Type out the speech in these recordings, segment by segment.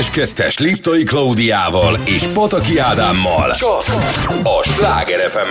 Édes Kettes Liptai Klaudiával és Pataki Ádámmal. Csak a Sláger fm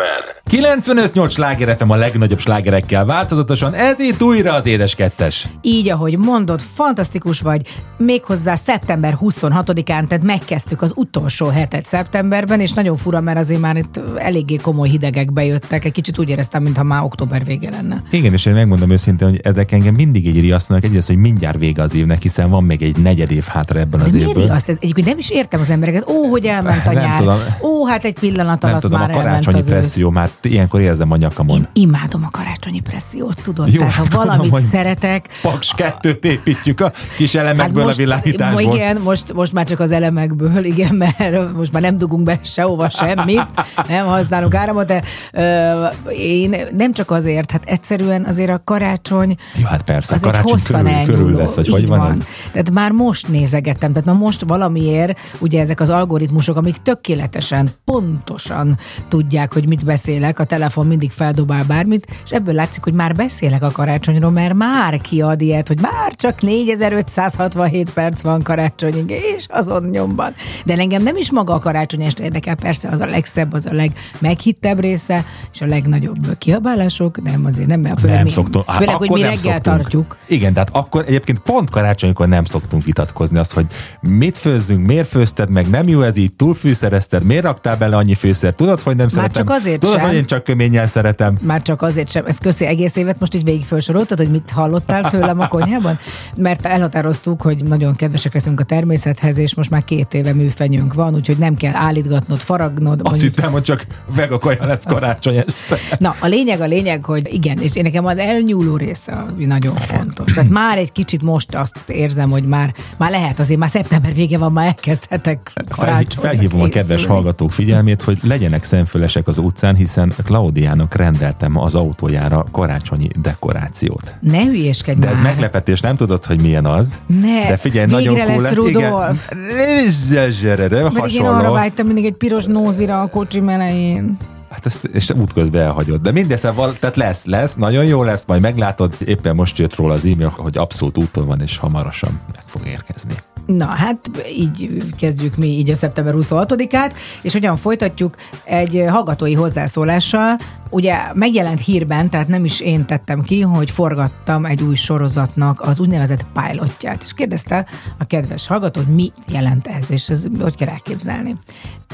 95-8 sláger FM a legnagyobb slágerekkel változatosan, ez itt újra az Édes Kettes. Így, ahogy mondod, fantasztikus vagy, méghozzá szeptember 26-án, tehát megkezdtük az utolsó hetet szeptemberben, és nagyon fura, mert azért már itt eléggé komoly hidegek bejöttek, egy kicsit úgy éreztem, mintha már október vége lenne. Igen, és én megmondom őszintén, hogy ezek engem mindig így riasztanak, egyrészt, hogy mindjárt vége az évnek, hiszen van még egy negyed év hátra ebben az De évből. miért azt? Ez, egyébként nem is értem az embereket. Ó, hogy elment a Nem nyár. tudom. Ó, hát egy pillanat Nem alatt tudom, a már elment karácsonyi az ősz. presszió, már ilyenkor érzem a nyakamon. Én imádom a karácsonyi pressziót, tudod? Jó, Tehát ha tudom, valamit szeretek, Paks kettőt építjük a kis elemekből a világításból. ma igen, most, most már csak az elemekből, igen, mert most már nem dugunk be sehova semmit, nem használunk áramot, de ö, én nem csak azért, hát egyszerűen azért a karácsony Jó, hát persze, az a karácsony hosszan körül, elnyúló. körül lesz, így hogy van, van. ez? Tehát már most nézegettem, tehát már most valamiért, ugye ezek az algoritmusok, amik tökéletesen, pontosan tudják, hogy mit beszélek, a telefon mindig feldobál bármit, és ebből látszik, hogy már beszélek a karácsonyról, mert már kiad ilyet, hogy már csak 4567 perc van karácsonyig, és azon nyomban. De engem nem is maga a karácsony este érdekel, persze az a legszebb, az a legmeghittebb része, és a legnagyobb kiabálások, nem azért nem, mert főleg, nem mi, szoktunk. Hát főleg hogy mi reggel szoktunk. tartjuk. Igen, tehát akkor egyébként pont karácsonykor nem szoktunk vitatkozni az, hogy mit főzzünk, miért főzted meg, nem jó ez így, túlfűszerezted, miért raktál bele annyi fűszer, tudod, hogy nem szeretem. csak azért tudod, sem. hogy én csak köménnyel szeretem. Már csak azért sem, ezt köszi egész évet most így végig felsoroltad, hogy mit hallottál tőlem a konyhában? Mert elhatároztuk, hogy nagyon kedvesek leszünk a természethez, és most már két éve műfenyőnk van, úgyhogy nem kell állítgatnod, faragnod. Azt hittem, hogy csak vegakaja lesz karácsony este. Na, a lényeg a lényeg, hogy igen, és én nekem az elnyúló része nagyon fontos. Tehát már egy kicsit most azt érzem, hogy már, már lehet, azért már szeptember vége van, már elkezdhetek Fel, karácsonyra felhívom a kedves hallgatók figyelmét, hogy legyenek szemfülesek az utcán, hiszen Klaudiának rendeltem az autójára karácsonyi dekorációt. Ne hülyéskedj De ez már. meglepetés, nem tudod, hogy milyen az. Ne, de figyelj, végre nagyon cool lesz Rudolf. Igen, Pedig én arra vágytam mindig egy piros nózira a kocsi melején. Hát ezt és útközben elhagyod. De mindez, val- tehát lesz, lesz, nagyon jó lesz, majd meglátod. Éppen most jött róla az e-mail, hogy abszolút úton van, és hamarosan meg fog érkezni. Na, hát így kezdjük mi így a szeptember 26-át, és hogyan folytatjuk egy hallgatói hozzászólással. Ugye megjelent hírben, tehát nem is én tettem ki, hogy forgattam egy új sorozatnak az úgynevezett pilotját, és kérdezte a kedves hallgató, hogy mit jelent ez, és ez hogy kell elképzelni.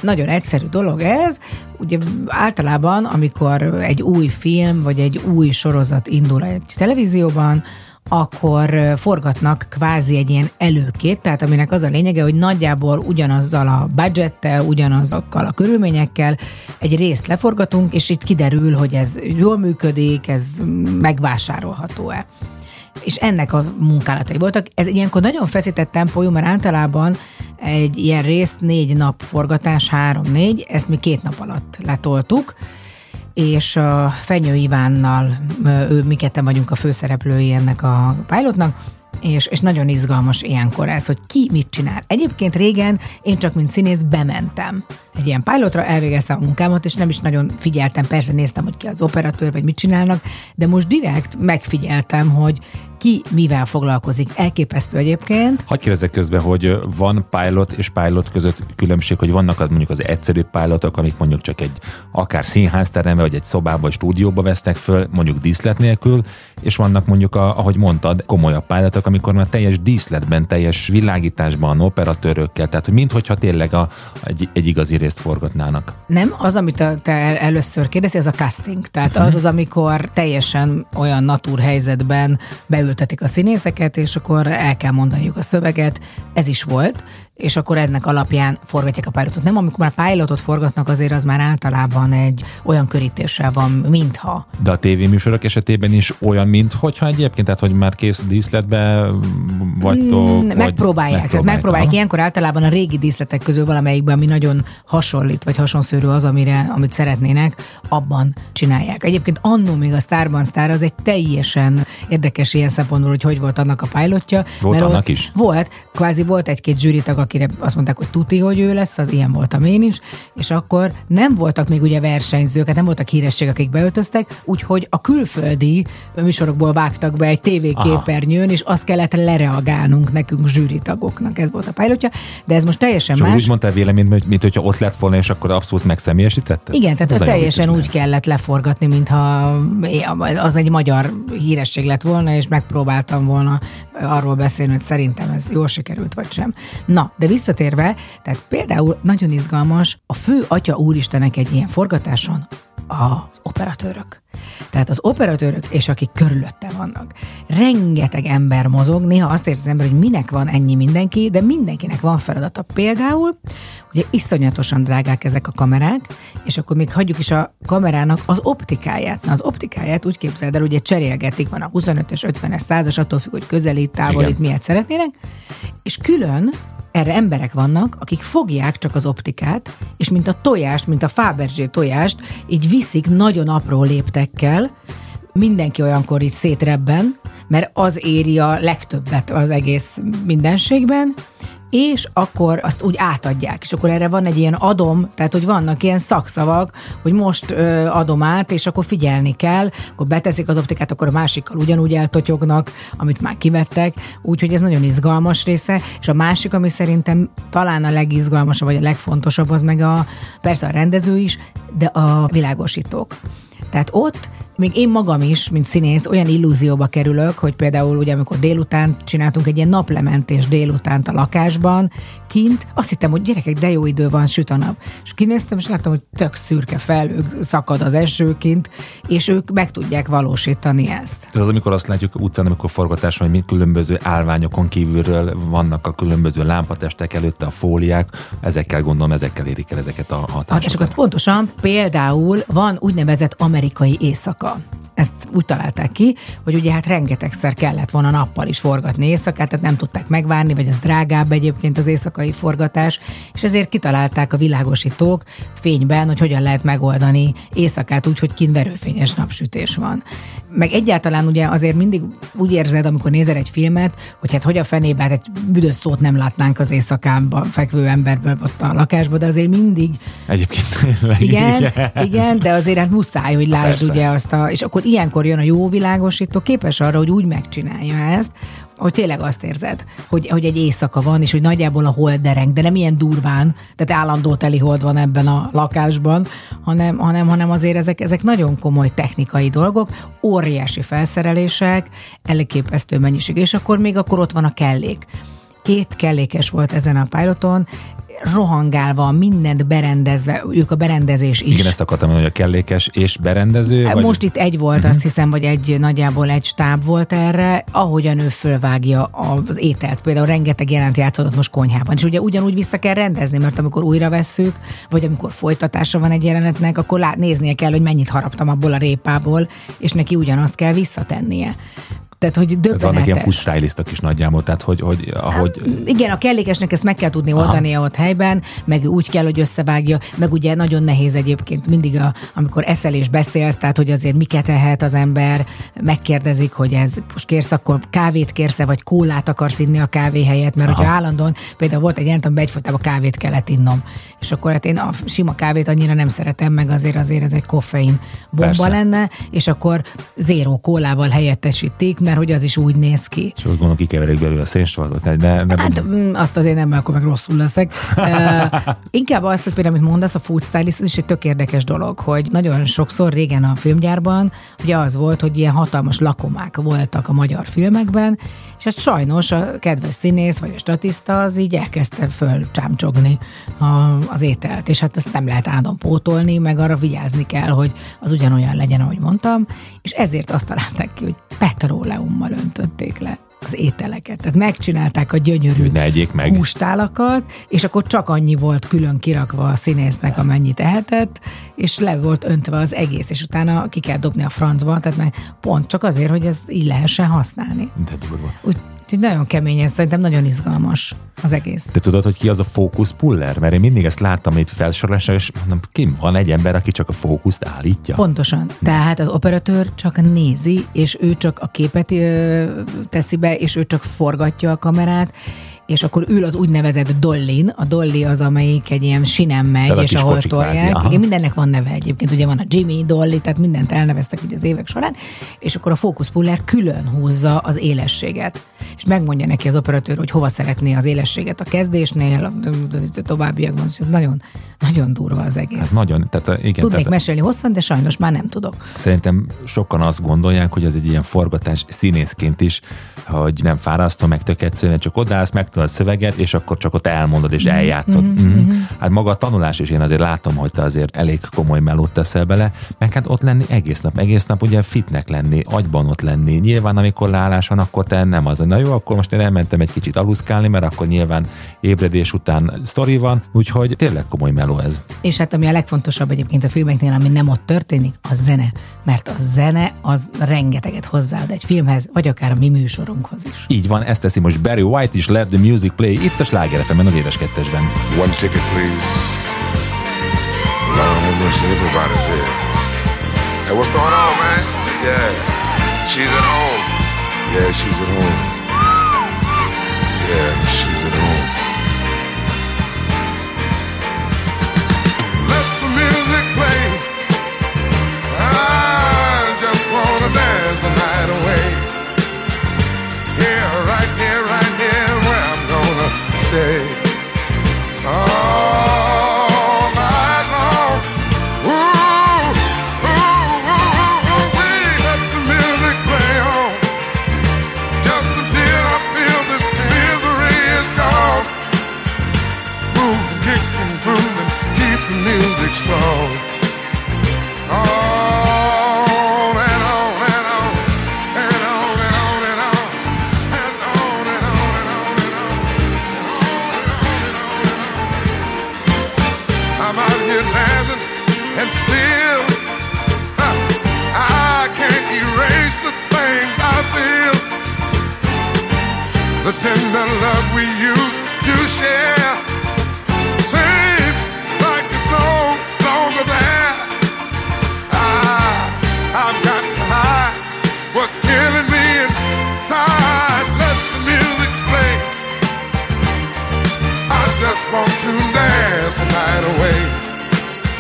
Nagyon egyszerű dolog ez, ugye általában, amikor egy új film, vagy egy új sorozat indul egy televízióban, akkor forgatnak kvázi egy ilyen előkét, tehát aminek az a lényege, hogy nagyjából ugyanazzal a budgettel, ugyanazokkal a körülményekkel egy részt leforgatunk, és itt kiderül, hogy ez jól működik, ez megvásárolható-e és ennek a munkálatai voltak. Ez ilyenkor nagyon feszített tempójú, mert általában egy ilyen részt négy nap forgatás, három-négy, ezt mi két nap alatt letoltuk, és a Fenyő Ivánnal, ő, mi ketten vagyunk a főszereplői ennek a pilotnak, és, és nagyon izgalmas ilyenkor ez, hogy ki mit csinál. Egyébként régen én csak mint színész bementem egy ilyen pilotra, elvégeztem a munkámat, és nem is nagyon figyeltem, persze néztem, hogy ki az operatőr, vagy mit csinálnak, de most direkt megfigyeltem, hogy ki mivel foglalkozik. Elképesztő egyébként. Hagyj kérdezzek közben, hogy van pilot és pilot között különbség, hogy vannak az mondjuk az egyszerű pilotok, amik mondjuk csak egy akár színházterembe, vagy egy szobába, vagy stúdióba vesznek föl, mondjuk díszlet nélkül, és vannak mondjuk, a, ahogy mondtad, komolyabb pilotok, amikor már teljes díszletben, teljes világításban, operatőrökkel, tehát hogy minthogyha tényleg a, egy, egy igazi részt forgatnának. Nem, az, amit te el- először kérdezi, ez a casting. Tehát az az, amikor teljesen olyan natúr helyzetben beültetik a színészeket, és akkor el kell mondaniuk a szöveget. Ez is volt, és akkor ennek alapján forgatják a pilotot. Nem, amikor már pilotot forgatnak, azért az már általában egy olyan körítéssel van, mintha. De a tévéműsorok esetében is olyan, mint hogyha egyébként, tehát hogy már kész díszletbe vagytok. Mm, vagy megpróbálják. Tehát megpróbálják. Aha. Ilyenkor általában a régi díszletek közül valamelyikben, ami nagyon hasonlít, vagy hasonszörű az, amire, amit szeretnének, abban csinálják. Egyébként annó még a Starban Star az egy teljesen érdekes ilyen szempontból, hogy hogy volt annak a pilotja. Volt mert annak ott is? Volt. Kvázi volt egy-két zsűritag, akire azt mondták, hogy tuti, hogy ő lesz, az ilyen voltam én is, és akkor nem voltak még ugye versenyzők, hát nem voltak hírességek, akik beöltöztek, úgyhogy a külföldi műsorokból vágtak be egy tévéképernyőn, és azt kellett lereagálnunk nekünk zsűritagoknak, ez volt a pilotja, de ez most teljesen És más. úgy mondtál véleményt, mint, mint hogyha ott lett volna, és akkor abszolút megszemélyesítette? Igen, tehát Ez teljesen úgy kellett leforgatni, mintha az egy magyar híresség lett volna, és megpróbáltam volna arról beszélni, hogy szerintem ez jól sikerült, vagy sem. Na, de visszatérve, tehát például nagyon izgalmas a fő atya úristenek egy ilyen forgatáson az operatőrök. Tehát az operatőrök és akik körülötte vannak. Rengeteg ember mozog, néha azt érzi az ember, hogy minek van ennyi mindenki, de mindenkinek van feladata. Például, ugye iszonyatosan drágák ezek a kamerák, és akkor még hagyjuk is a kamerának az optikáját. Na, az optikáját úgy képzeld el, ugye cserélgetik, van a 25-ös, 50-es, 100-as, attól függ, hogy közelít, távolít, miért szeretnének, és külön erre emberek vannak, akik fogják csak az optikát, és mint a tojást, mint a Fabergé tojást, így viszik nagyon apró léptekkel, mindenki olyankor így szétrebben, mert az éri a legtöbbet az egész mindenségben, és akkor azt úgy átadják. És akkor erre van egy ilyen adom, tehát hogy vannak ilyen szakszavak, hogy most ö, adom át, és akkor figyelni kell, akkor beteszik az optikát, akkor a másikkal ugyanúgy eltotyognak, amit már kivettek, úgyhogy ez nagyon izgalmas része, és a másik, ami szerintem talán a legizgalmasabb, vagy a legfontosabb, az meg a, persze a rendező is, de a világosítók. Tehát ott még én magam is, mint színész, olyan illúzióba kerülök, hogy például ugye amikor délután csináltunk egy ilyen naplementés délutánt a lakásban, kint, azt hittem, hogy gyerekek, de jó idő van, süt a nap. És kinéztem, és láttam, hogy tök szürke felhők, szakad az eső kint, és ők meg tudják valósítani ezt. Ez az, amikor azt látjuk utcán, amikor forgatás van, hogy mind különböző állványokon kívülről vannak a különböző lámpatestek előtte, a fóliák, ezekkel gondolom, ezekkel érik el ezeket a Hát, és hatásokat. akkor pontosan például van úgynevezett amerikai éjszaka. Ezt úgy találták ki, hogy ugye hát rengetegszer kellett volna nappal is forgatni éjszakát, tehát nem tudták megvárni, vagy az drágább egyébként az éjszakai forgatás, és ezért kitalálták a világosítók fényben, hogy hogyan lehet megoldani éjszakát úgy, hogy kint verőfényes napsütés van. Meg egyáltalán ugye azért mindig úgy érzed, amikor nézel egy filmet, hogy hát hogy a fenébe hát egy büdös szót nem látnánk az éjszakában fekvő emberből ott a lakásban, de azért mindig Egyébként tényleg, igen, igen, de azért hát muszáj, hogy lásd persze. ugye azt a, és akkor ilyenkor jön a jó világosító, képes arra, hogy úgy megcsinálja ezt, hogy tényleg azt érzed, hogy, hogy egy éjszaka van, és hogy nagyjából a hold dereng, de nem ilyen durván, tehát állandó teli hold van ebben a lakásban, hanem, hanem, hanem azért ezek, ezek nagyon komoly technikai dolgok, óriási felszerelések, elképesztő mennyiség, és akkor még akkor ott van a kellék. Két kellékes volt ezen a piloton, rohangálva, mindent berendezve, ők a berendezés is. Igen, ezt akartam mondani, hogy a kellékes és berendező. Hát vagy... Most itt egy volt, uh-huh. azt hiszem, vagy egy nagyjából egy stáb volt erre, ahogyan ő fölvágja az ételt. Például rengeteg jelent játszódott most konyhában. És ugye ugyanúgy vissza kell rendezni, mert amikor újra vesszük, vagy amikor folytatása van egy jelenetnek, akkor lát, néznie kell, hogy mennyit haraptam abból a répából, és neki ugyanazt kell visszatennie. Tehát, hogy Vannak ilyen döbbenetes. food stylistok is nagyjából, tehát hogy, hogy ahogy Igen, a kellékesnek ezt meg kell tudni oldania ott helyben, meg úgy kell, hogy összevágja, meg ugye nagyon nehéz egyébként mindig, a, amikor eszel és beszélsz, tehát hogy azért miket ehet az ember, megkérdezik, hogy ez most kérsz, akkor kávét kérsz vagy kólát akarsz inni a kávé helyett, mert Aha. hogyha állandóan, például volt egy jelent, amiben egyfolytában kávét kellett innom, és akkor hát én a sima kávét annyira nem szeretem, meg azért azért ez egy koffein bomba Persze. lenne, és akkor zéró kólával helyettesítik, mert hogy az is úgy néz ki. és úgy gondolom kikeverik belőle a szénsvazot, de nem, Hát mm, azt azért nem, mert akkor meg rosszul leszek. Uh, inkább az, hogy például, amit mondasz, a food stylist, ez is egy tök érdekes dolog, hogy nagyon sokszor régen a filmgyárban ugye az volt, hogy ilyen hatalmas lakomák voltak a magyar filmekben, és hát sajnos a kedves színész vagy a statiszta az így elkezdte fölcsámcsogni a, az ételt, és hát ezt nem lehet állandóan pótolni, meg arra vigyázni kell, hogy az ugyanolyan legyen, ahogy mondtam, és ezért azt találták ki, hogy petróleummal öntötték le az ételeket. Tehát megcsinálták a gyönyörű ne egyék meg. hústálakat, és akkor csak annyi volt külön kirakva a színésznek, amennyit ehetett, és le volt öntve az egész, és utána ki kell dobni a francba, tehát meg pont csak azért, hogy ezt így lehessen használni. De durva. Úgy, úgyhogy nagyon kemény, ez szerintem nagyon izgalmas az egész. Te tudod, hogy ki az a fókusz puller? Mert én mindig ezt láttam itt felsorolásra, és mondom, kim van egy ember, aki csak a fókuszt állítja. Pontosan. Tehát az operatőr csak nézi, és ő csak a képet ö, teszi be, és ő csak forgatja a kamerát, és akkor ül az úgynevezett dollin. A dolly az, amelyik egy ilyen sinem megy, Tehát és ahol tolják. Igen, mindennek van neve egyébként. Ugye van a Jimmy, Dolly, tehát mindent elneveztek ugye az évek során, és akkor a fókuszpuller külön húzza az élességet. És megmondja neki az operatőr, hogy hova szeretné az élességet a kezdésnél, a továbbiakban. Nagyon, nagyon durva az egész. Ez nagyon, tehát igen. Tudnék tehát mesélni hosszan, de sajnos már nem tudok. Szerintem sokan azt gondolják, hogy ez egy ilyen forgatás színészként is, hogy nem fárasztó, meg tök egyszerűen, csak odaállsz, megtudod a szöveget, és akkor csak ott elmondod, és eljátszod. Mm-hmm. Hát maga a tanulás is, én azért látom, hogy te azért elég komoly melót teszel bele, meg hát ott lenni egész nap, egész nap ugye fitnek lenni, agyban ott lenni. Nyilván, amikor leállás van, akkor te nem az, na jó, akkor most én elmentem egy kicsit aluszkálni, mert akkor nyilván ébredés után sztori van, úgyhogy tényleg komoly meló ez. És hát ami a legfontosabb egyébként a filmeknél, ami nem ott történik, a zene. Mert a zene az rengeteget hozzáad egy filmhez, vagy akár a mi műsorunkhoz is. Így van, ezt teszi most Barry White is, Let the Music Play, itt a Sláger az édes kettesben. One ticket, please. Lord have mercy, everybody's here. Hey, what's going on, man? Yeah, she's at home. Yeah, she's at home. Yeah, she's at home. say, oh.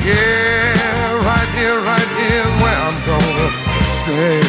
Yeah, right here, right here, where I'm gonna stay.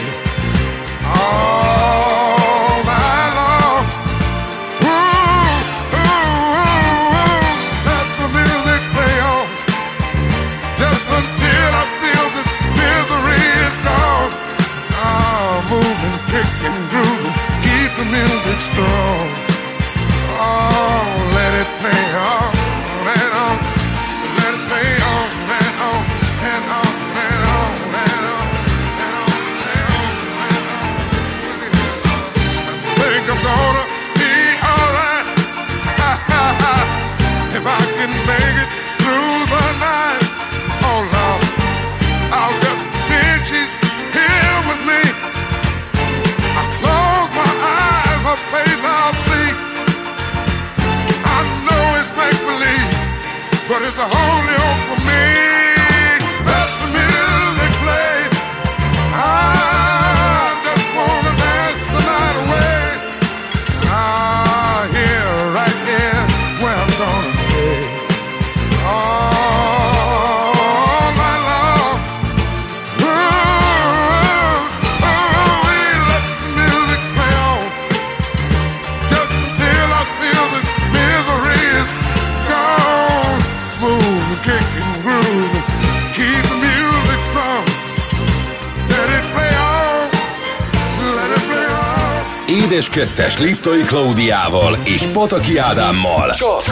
Édes kettes Liptai Klaudiával és Pataki Ádámmal. Csak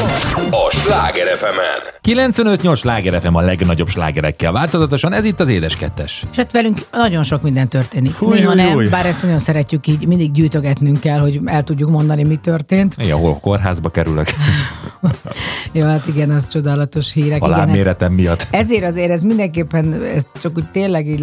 a Sláger FM-en. 95-8 sláger FM a legnagyobb slágerekkel. Változatosan ez itt az édes kettes. És hát velünk nagyon sok minden történik. Fúj, Néha új, nem, új. bár ezt nagyon szeretjük így, mindig gyűjtögetnünk kell, hogy el tudjuk mondani, mi történt. Én ahol kórházba kerülök, Ja, hát igen, az csodálatos hírek. a igen. lábméretem miatt. Ezért azért ez mindenképpen, ezt csak úgy tényleg így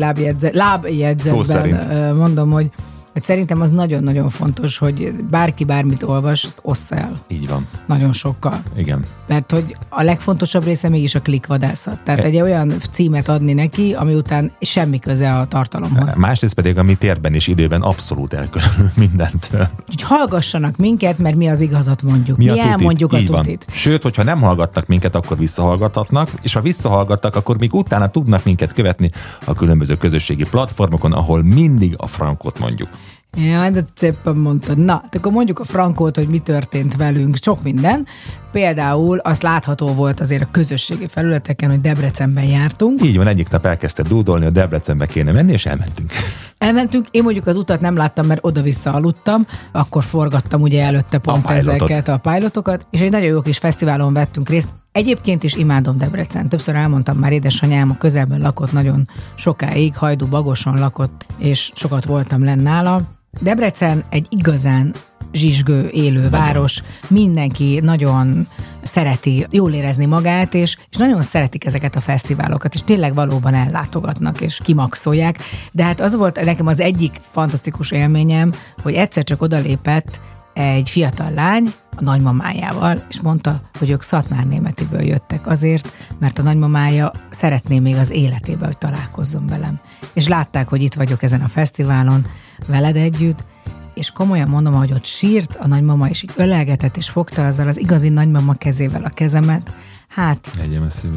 lábjegyzetben ö, mondom, hogy, hogy szerintem az nagyon-nagyon fontos, hogy bárki bármit olvas, azt ossz el. Így van. Nagyon sokkal. Igen. Mert hogy a legfontosabb része mégis a klikvadászat. Tehát E- egy olyan címet adni neki, ami után semmi köze a tartalomhoz. Másrészt pedig a mi térben és időben abszolút elkülönül mindentől. Úgyhogy hallgassanak minket, mert mi az igazat mondjuk. Mi, mi tutit? elmondjuk a Így van. tutit. Sőt, hogyha nem hallgatnak minket, akkor visszahallgathatnak, és ha visszahallgattak, akkor még utána tudnak minket követni a különböző közösségi platformokon, ahol mindig a frankot mondjuk. Ja, de szépen mondtad. Na, akkor mondjuk a frankót, hogy mi történt velünk. Sok minden. Például azt látható volt azért a közösségi felületeken, hogy Debrecenben jártunk. Így van, egyik nap elkezdte dúdolni, hogy Debrecenbe kéne menni, és elmentünk. Elmentünk, én mondjuk az utat nem láttam, mert oda-vissza aludtam, akkor forgattam ugye előtte pont A pilotot. ezeket a pilotokat, és egy nagyon jó kis fesztiválon vettünk részt. Egyébként is imádom Debrecen. Többször elmondtam már, édesanyám a közelben lakott nagyon sokáig, Hajdú Bagoson lakott, és sokat voltam lenn nála. Debrecen egy igazán zsizsgő, élő város, mindenki nagyon szereti jól érezni magát, és, és nagyon szeretik ezeket a fesztiválokat, és tényleg valóban ellátogatnak, és kimaxolják. De hát az volt nekem az egyik fantasztikus élményem, hogy egyszer csak odalépett egy fiatal lány a nagymamájával, és mondta, hogy ők Szatmár Németiből jöttek azért, mert a nagymamája szeretné még az életébe, hogy találkozzon velem. És látták, hogy itt vagyok ezen a fesztiválon veled együtt, és komolyan mondom, hogy ott sírt a nagymama, és így ölelgetett, és fogta azzal az igazi nagymama kezével a kezemet. Hát,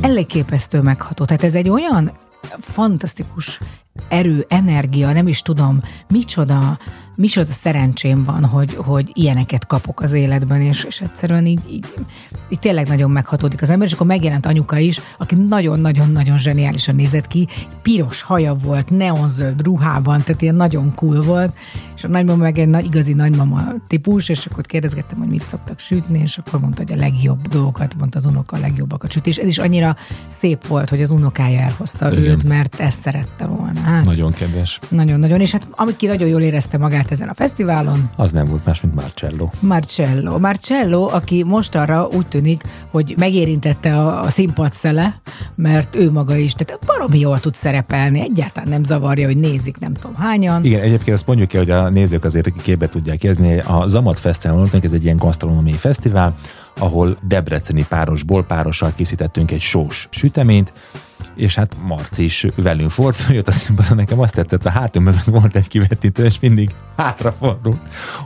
elég képesztő megható. Tehát ez egy olyan fantasztikus erő, energia, nem is tudom, micsoda, micsoda szerencsém van, hogy, hogy ilyeneket kapok az életben, és, és egyszerűen így, így, így tényleg nagyon meghatódik az ember, és akkor megjelent anyuka is, aki nagyon-nagyon-nagyon zseniálisan nézett ki, piros haja volt, neonzöld ruhában, tehát ilyen nagyon cool volt, és a nagymama meg egy nagy, igazi nagymama típus, és akkor kérdezgettem, hogy mit szoktak sütni, és akkor mondta, hogy a legjobb dolgokat, mondta az unoka a legjobbakat süt, és ez is annyira szép volt, hogy az unokája elhozta Igen. őt, mert ezt szerette volna. Hát, Nagyon kedves. nagyon-nagyon, és hát aki nagyon jól érezte magát ezen a fesztiválon, Az nem volt más, mint Marcello. Marcello. Marcello, aki most arra úgy tűnik, hogy megérintette a, a színpad szele, mert ő maga is, tehát baromi jól tud szerepelni, egyáltalán nem zavarja, hogy nézik nem tudom hányan. Igen, egyébként azt mondjuk ki, hogy a nézők azért képbe tudják érezni. A Zamat Fesztiválon, ez egy ilyen gasztronómiai fesztivál, ahol debreceni párosból párossal készítettünk egy sós süteményt, és hát Marci is velünk volt, följött a színpadon, nekem azt tetszett, a hátunk mögött volt egy kivetítő, és mindig hátrafordult,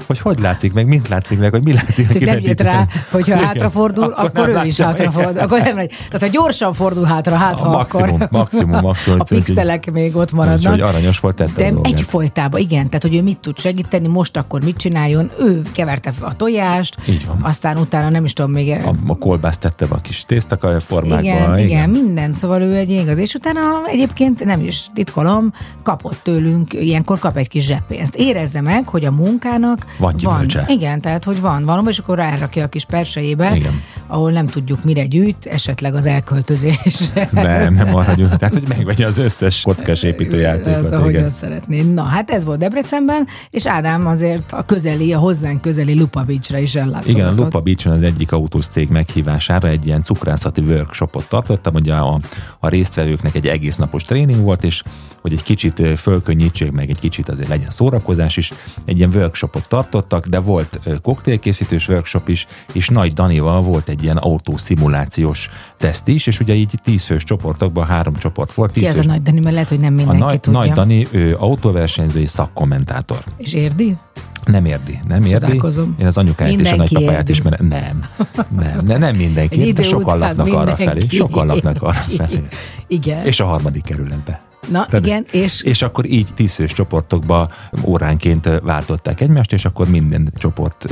hogy hogy látszik meg, mint látszik meg, hogy mi látszik a Csak nem jött rá, hogyha Igen. hátrafordul, akkor, nem ő is hátrafordul. Akkor nem, tehát ha gyorsan fordul hátra, hát A ha maximum, akkor maximum, maximum. a pixelek még ott maradnak. Úgyhogy aranyos volt, tette a De egyfolytában, igen, tehát hogy ő mit tud segíteni, most akkor mit csináljon, ő keverte a tojást, Így van. aztán utána nem is tudom még... a, a kolbászt tette be a kis tésztakaja formákba. igen, igen, minden, szóval ő egy igaz. És utána egyébként nem is titkolom, kapott tőlünk, ilyenkor kap egy kis zseppénzt. Érezze meg, hogy a munkának Van gyümölcse. Igen, tehát hogy van valami, és akkor rárakja a kis persejébe, Igen. ahol nem tudjuk mire gyűjt, esetleg az elköltözés. Nem, nem arra gyűjt. Tehát, hogy megvegye az összes kockás építőjátékot. Az, ahogy azt szeretné. Na, hát ez volt Debrecenben, és Ádám azért a közeli, a hozzánk közeli Lupa Beachre is ellátogatott. Igen, a Lupa Beach-on az egyik autós cég meghívására egy ilyen cukrászati workshopot tartottam, ugye a, a résztvevőknek egy egész napos tréning volt, és hogy egy kicsit fölkönnyítsék meg, egy kicsit azért legyen szórakozás is, egy ilyen workshopot tartottak, de volt koktélkészítős workshop is, és Nagy Danival volt egy ilyen autószimulációs teszt is, és ugye így tízfős csoportokban három csoport volt. Ki ez a tízfős- nagy Dani, mert lehet, hogy nem a mindenki nagy, tudja. nagy Dani, ő autóversenyző és szakkommentátor. És érdi? Nem érdi, nem érdi. Én az anyukáját és a Mindenki nagypapáját ismerem. Nem, nem, nem, nem mindenki, de sokan laknak arra felé. mindenki Sokan laknak arra felé. Igen. És a harmadik kerületbe. Na, igen, és és akkor így tízfős csoportokba óránként váltották egymást, és akkor minden csoport,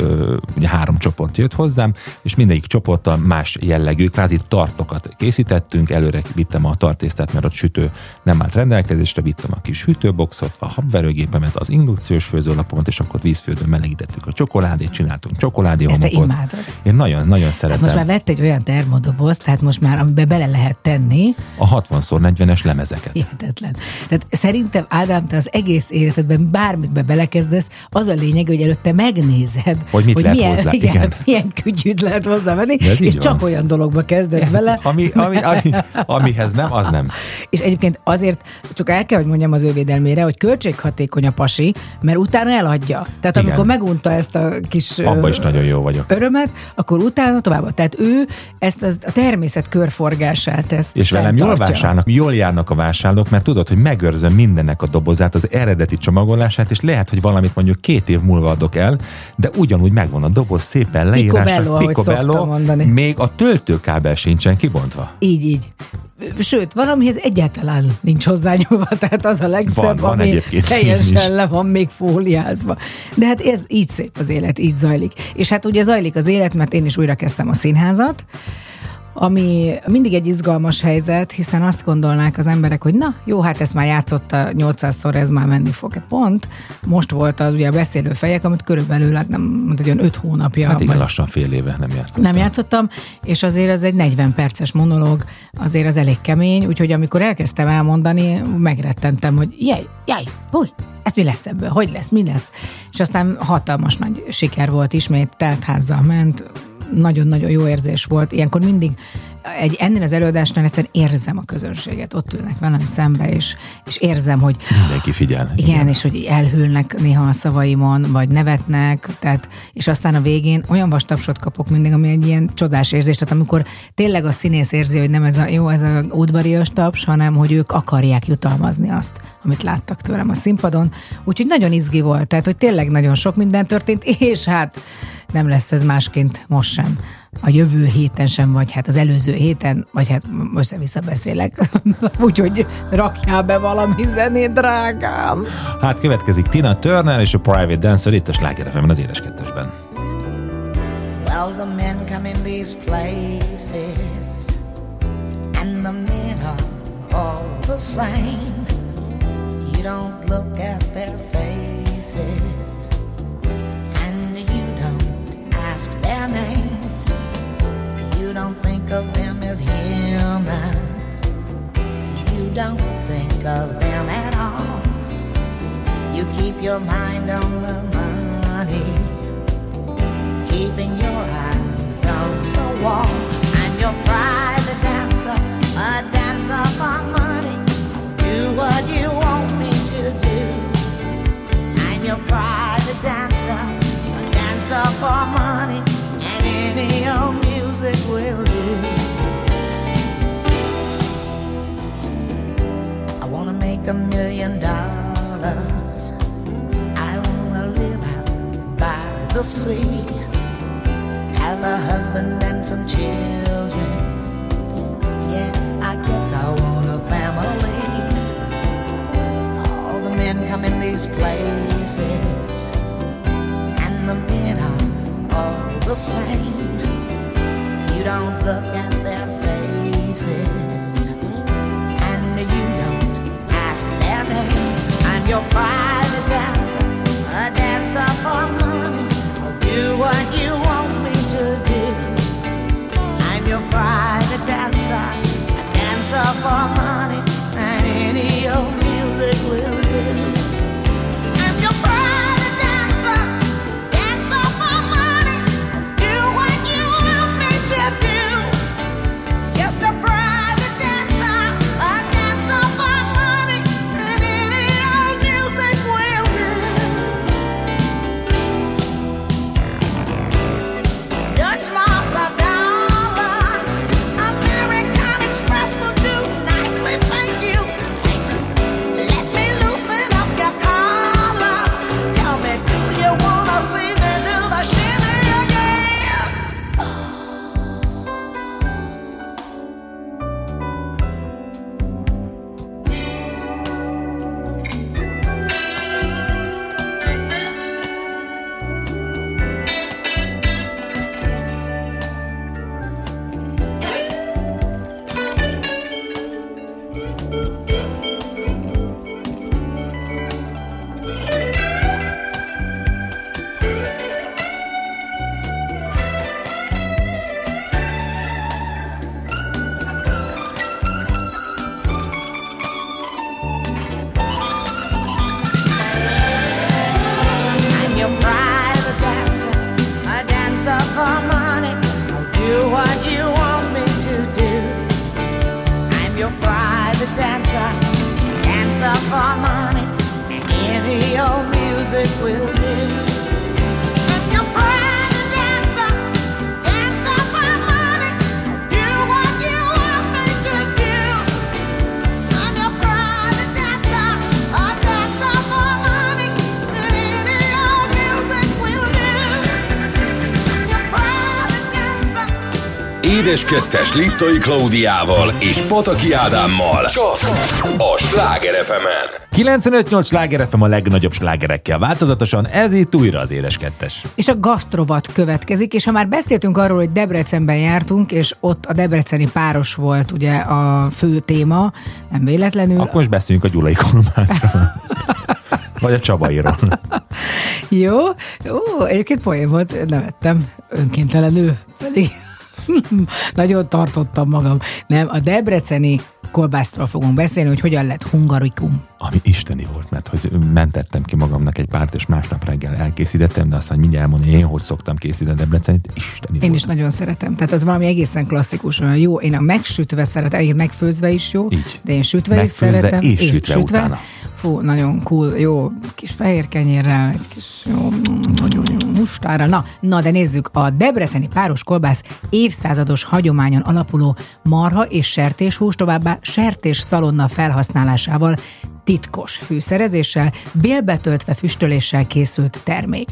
ugye három csoport jött hozzám, és mindegyik csoporttal más jellegű, kvázi tartokat készítettünk, előre vittem a tartésztát, mert ott sütő nem állt rendelkezésre, vittem a kis hűtőboxot, a habverőgépemet, az indukciós főzőlapomat, és akkor vízfődön melegítettük a csokoládét, csináltunk csokoládé ezt te homokot. imádod. Én nagyon, nagyon Hát szeretem. most már vett egy olyan termodobozt, tehát most már, amiben bele lehet tenni, A 60x40-es lemezeket. hihetetlen. Hihetetlen. Tehát szerintem, Ádám, te az egész életedben bármit be belekezdesz, az a lényeg, hogy előtte megnézed, Hogy mit lehet milyen, hozzá, igen, igen. milyen kütyűt lehet hozzávenni, és van. csak olyan dologba kezdesz bele, Ami, ami, ami, amihez nem, az nem. és egyébként azért csak el kell, hogy mondjam az ő védelmére, hogy költséghatékony a pasi, mert utána eladja. Tehát Igen. amikor megunta ezt a kis Abba is nagyon jó vagyok. örömet, akkor utána tovább. Tehát ő ezt a természet körforgását ezt És velem jól vásárolnak, jól járnak a vásárlók, mert tudod, hogy megőrzöm mindennek a dobozát, az eredeti csomagolását, és lehet, hogy valamit mondjuk két év múlva adok el, de ugyanúgy megvan a doboz szépen leírásra. Picobello, még a töltőkábel sincsen kibontva. Így, így. Sőt, valamihez egyáltalán nincs hozzányúlva, tehát az a legszebb, Van, van ami egyébként teljesen le van még fóliázva. De hát ez így szép az élet, így zajlik. És hát ugye zajlik az élet, mert én is újra kezdtem a színházat, ami mindig egy izgalmas helyzet, hiszen azt gondolnák az emberek, hogy na, jó, hát ezt már játszotta 800-szor, ez már menni fog. Pont most volt az ugye a beszélő fejek, amit körülbelül, hát nem, mondta, olyan 5 hónapja. Hát igen, vagy- lassan fél éve nem játszottam. nem játszottam, és azért az egy 40 perces monológ, azért az elég kemény, úgyhogy amikor elkezdtem elmondani, megrettentem, hogy jaj, jaj, húj, ez mi lesz ebből, hogy lesz, mi lesz? És aztán hatalmas nagy siker volt ismét, teltházzal ment, nagyon-nagyon jó érzés volt. Ilyenkor mindig egy, ennél az előadásnál egyszerűen érzem a közönséget, ott ülnek velem szembe, és, és érzem, hogy Mindenki figyel. igen, és hogy elhűlnek néha a szavaimon, vagy nevetnek, tehát, és aztán a végén olyan vastapsot kapok mindig, ami egy ilyen csodás érzés, tehát amikor tényleg a színész érzi, hogy nem ez a jó, ez a udvarias taps, hanem hogy ők akarják jutalmazni azt, amit láttak tőlem a színpadon. Úgyhogy nagyon izgi volt, tehát hogy tényleg nagyon sok minden történt, és hát nem lesz ez másként most sem. A jövő héten sem, vagy hát az előző héten, vagy hát össze-vissza beszélek. Úgyhogy rakjál be valami zenét, drágám. Hát következik Tina Turner és a Private Dancer itt a Sláger FM-en az édes kettesben. Well, the men come in these places, and the men are all the same. You don't look at their faces, and you don't ask their names. You don't think of them as human. You don't think of them at all. You keep your mind on the money keeping your eyes on the wall. I'm your private dancer, a dancer for money. Do what you want me to do. I'm your private dancer, a dancer for money, and any old I wanna make a million dollars. I wanna live out by the sea have a husband and some children. Yeah, I guess I want a family. All the men come in these places, and the men are all the same. Don't look at their faces, and you don't ask their name. I'm your private dancer, a dancer for money. I'll do what you want me to do. I'm your private dancer, a dancer for money, Édes kettes Liptai Klaudiával és Pataki Ádámmal csak a Sláger fm 95-8 sláger FM a legnagyobb slágerekkel változatosan, ez itt újra az édes kettes. És a gasztrovat következik, és ha már beszéltünk arról, hogy Debrecenben jártunk, és ott a debreceni páros volt ugye a fő téma, nem véletlenül. Akkor most beszéljünk a Gyulai Kolmászról. Vagy a Csabairól. Jó, ó, egyébként poén volt, nevettem önkéntelenül, pedig nagyon tartottam magam. Nem, a debreceni kolbászról fogunk beszélni, hogy hogyan lett hungarikum. Ami isteni volt, mert hogy mentettem ki magamnak egy párt, és másnap reggel elkészítettem, de aztán mindjárt elmondani, én hogy szoktam készíteni Debrecenit, isteni Én volt. is nagyon szeretem. Tehát az valami egészen klasszikus, olyan jó. Én a megsütve szeretem, egyébként megfőzve is jó, Így. de én sütve is Megfőzve szeretem. és Én sütve utána. Fú, nagyon cool, jó kis fehér kenyérrel, egy kis jó, nagyon jó mustárral. Na, na, de nézzük, a debreceni páros kolbász évszázados hagyományon alapuló marha és sertéshús, továbbá sertés szalonna felhasználásával titkos fűszerezéssel, bélbetöltve füstöléssel készült termék.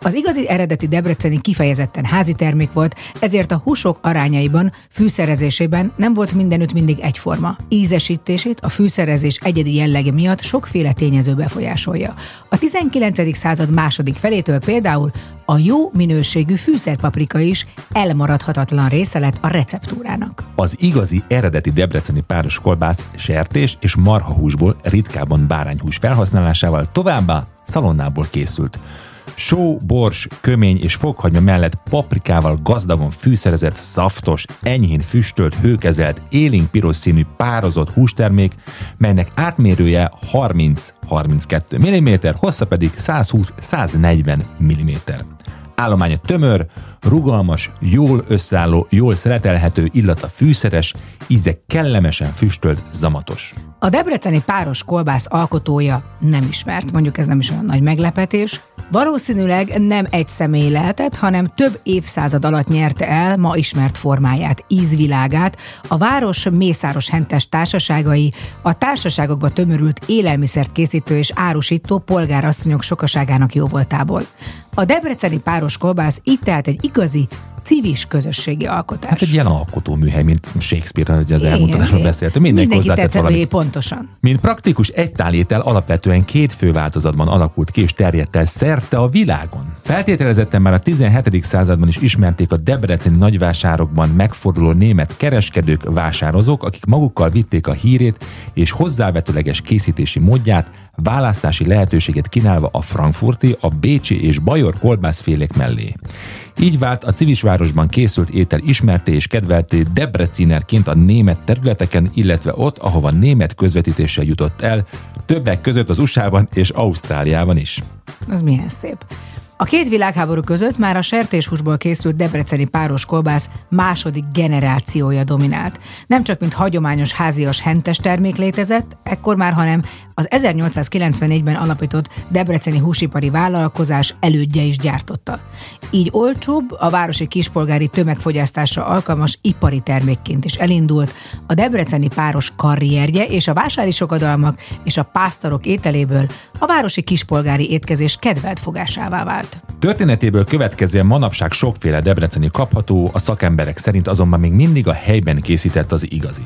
Az igazi eredeti debreceni kifejezetten házi termék volt, ezért a húsok arányaiban, fűszerezésében nem volt mindenütt mindig egyforma. Ízesítését a fűszerezés egyedi jellege miatt sokféle tényező befolyásolja. A 19. század második felétől például a jó minőségű fűszerpaprika is elmaradhatatlan része lett a receptúrának. Az igazi eredeti debreceni páros kolbász sertés és marhahúsból, ritkában bárányhús felhasználásával továbbá szalonnából készült. Só, bors, kömény és fokhagyma mellett paprikával gazdagon fűszerezett, szaftos, enyhén füstölt, hőkezelt, élénk piros színű pározott hústermék, melynek átmérője 30-32 mm, hossza pedig 120-140 mm. Állománya tömör, rugalmas, jól összeálló, jól szeretelhető, illata fűszeres, íze kellemesen füstölt, zamatos. A debreceni páros kolbász alkotója nem ismert, mondjuk ez nem is olyan nagy meglepetés. Valószínűleg nem egy személy lehetett, hanem több évszázad alatt nyerte el ma ismert formáját, ízvilágát, a város mészáros hentes társaságai, a társaságokba tömörült élelmiszert készítő és árusító polgárasszonyok sokaságának jóvoltából. A debreceni páros kolbász így tehát egy igazi civis közösségi alkotás. Hát egy ilyen alkotóműhely, mint Shakespeare, hogy az elmondásban igen. beszéltünk. Mindenki, Mindenki hozzátett valamit. pontosan. Mint praktikus egytálétel alapvetően két fő változatban alakult ki és terjedt el szerte a világon. Feltételezetten már a 17. században is ismerték a debreceni nagyvásárokban megforduló német kereskedők, vásározók, akik magukkal vitték a hírét és hozzávetőleges készítési módját, választási lehetőséget kínálva a frankfurti, a bécsi és bajor kolbászfélék mellé. Így vált a civisvárosban készült étel ismerté és kedvelté Debrecinerként a német területeken, illetve ott, ahova német közvetítéssel jutott el, többek között az USA-ban és Ausztráliában is. Az milyen szép. A két világháború között már a sertéshúsból készült debreceni páros kolbász második generációja dominált. Nem csak mint hagyományos házias hentes termék létezett, ekkor már, hanem az 1894-ben alapított debreceni húsipari vállalkozás elődje is gyártotta. Így olcsóbb, a városi kispolgári tömegfogyasztásra alkalmas ipari termékként is elindult, a debreceni páros karrierje és a vásári sokadalmak és a pásztorok ételéből a városi kispolgári étkezés kedvelt fogásává vált. Történetéből következően manapság sokféle debreceni kapható, a szakemberek szerint azonban még mindig a helyben készített az igazi.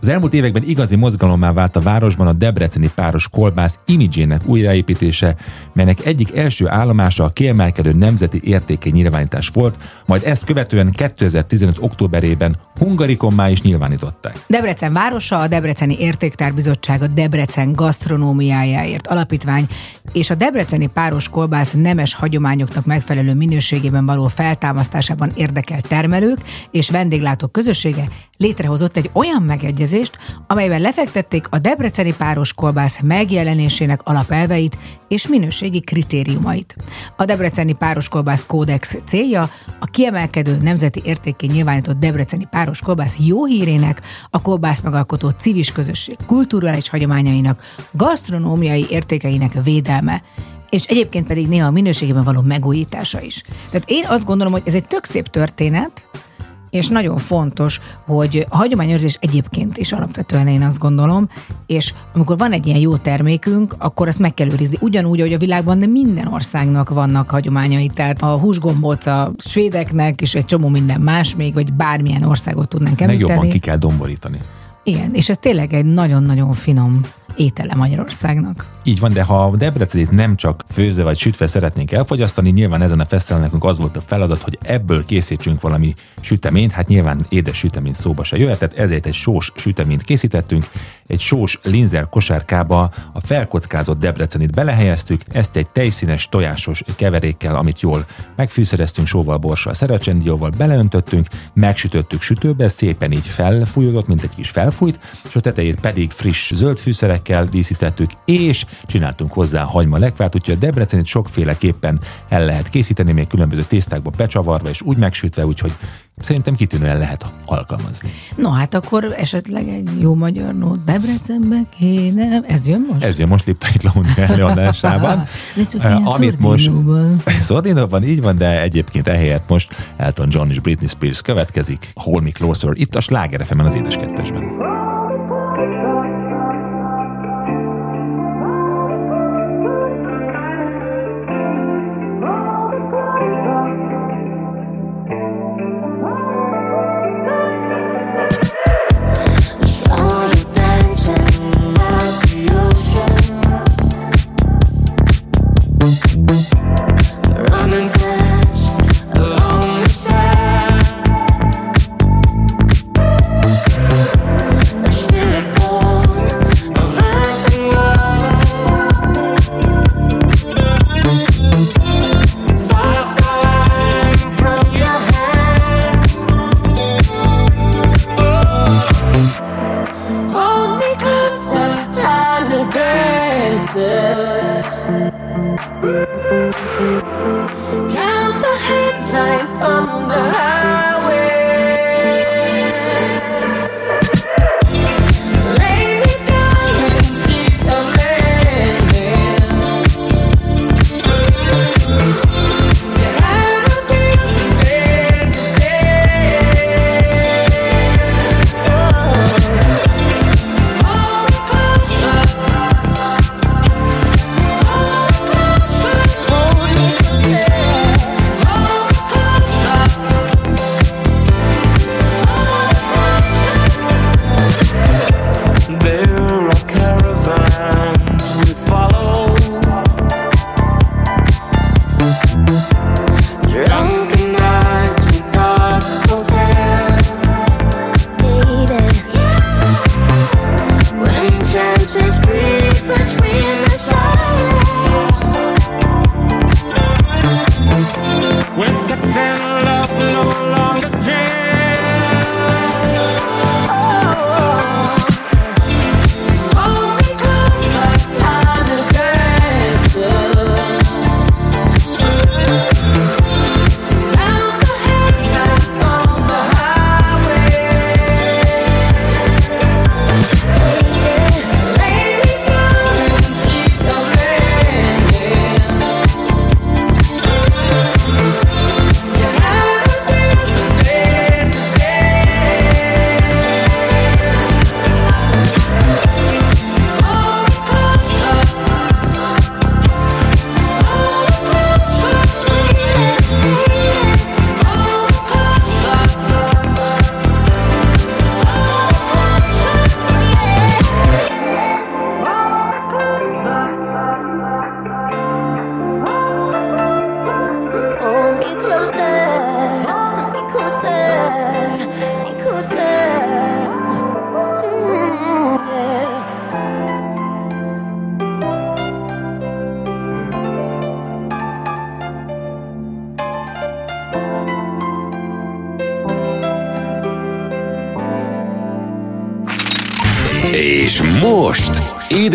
Az elmúlt években igazi mozgalommá vált a városban a debreceni páros kolbász imidzsének újraépítése, melynek egyik első állomása a kiemelkedő nemzeti értéke nyilvánítás volt, majd ezt követően 2015. októberében Hungarikommá is nyilvánították. Debrecen városa, a Debreceni Értéktárbizottság, a Debrecen gasztronómiájáért alapítvány és a Debreceni páros kolbász nemes hagyományoknak megfelelő minőségében való feltámasztásában érdekelt termelők és vendéglátók közössége létrehozott egy olyan megegyezést, amelyben lefektették a debreceni páros kolbász megjelenésének alapelveit és minőségi kritériumait. A debreceni páros kolbász kódex célja a kiemelkedő nemzeti értékén nyilvánított debreceni páros kolbász jó hírének, a kolbász megalkotó civis közösség kulturális hagyományainak, gasztronómiai értékeinek védelme. És egyébként pedig néha a minőségében való megújítása is. Tehát én azt gondolom, hogy ez egy tök szép történet, és nagyon fontos, hogy a hagyományőrzés egyébként is alapvetően én azt gondolom, és amikor van egy ilyen jó termékünk, akkor ezt meg kell őrizni. Ugyanúgy, hogy a világban de minden országnak vannak hagyományai, tehát a húsgombóc a svédeknek, és egy csomó minden más még, vagy bármilyen országot tudnánk Meg említeni. jobban ki kell domborítani. Igen, és ez tényleg egy nagyon-nagyon finom étele Magyarországnak. Így van, de ha a Debrecenit nem csak főzve vagy sütve szeretnénk elfogyasztani, nyilván ezen a fesztiválon nekünk az volt a feladat, hogy ebből készítsünk valami süteményt, hát nyilván édes sütemény szóba se jöhetett, ezért egy sós süteményt készítettünk, egy sós linzer kosárkába a felkockázott Debrecenit belehelyeztük, ezt egy tejszínes tojásos keverékkel, amit jól megfűszereztünk, sóval, borssal, szerecsendióval beleöntöttünk, megsütöttük sütőbe, szépen így felfújódott, mint egy kis felfújt, és a tetejét pedig friss zöld fűszerekkel díszítettük, és csináltunk hozzá hagyma lekvát, úgyhogy a Debrecenit sokféleképpen el lehet készíteni, még különböző tésztákba becsavarva és úgy megsütve, úgyhogy szerintem kitűnően lehet alkalmazni. No hát akkor esetleg egy jó magyar nót Debrecenbe kéne, ez jön most? Ez jön most Liptai Klaunia előadásában. De csak ilyen amit most szordinóban. Így van, de egyébként ehelyett most Elton John és Britney Spears következik. Hold Me Closer, itt a Sláger az édes kettesben.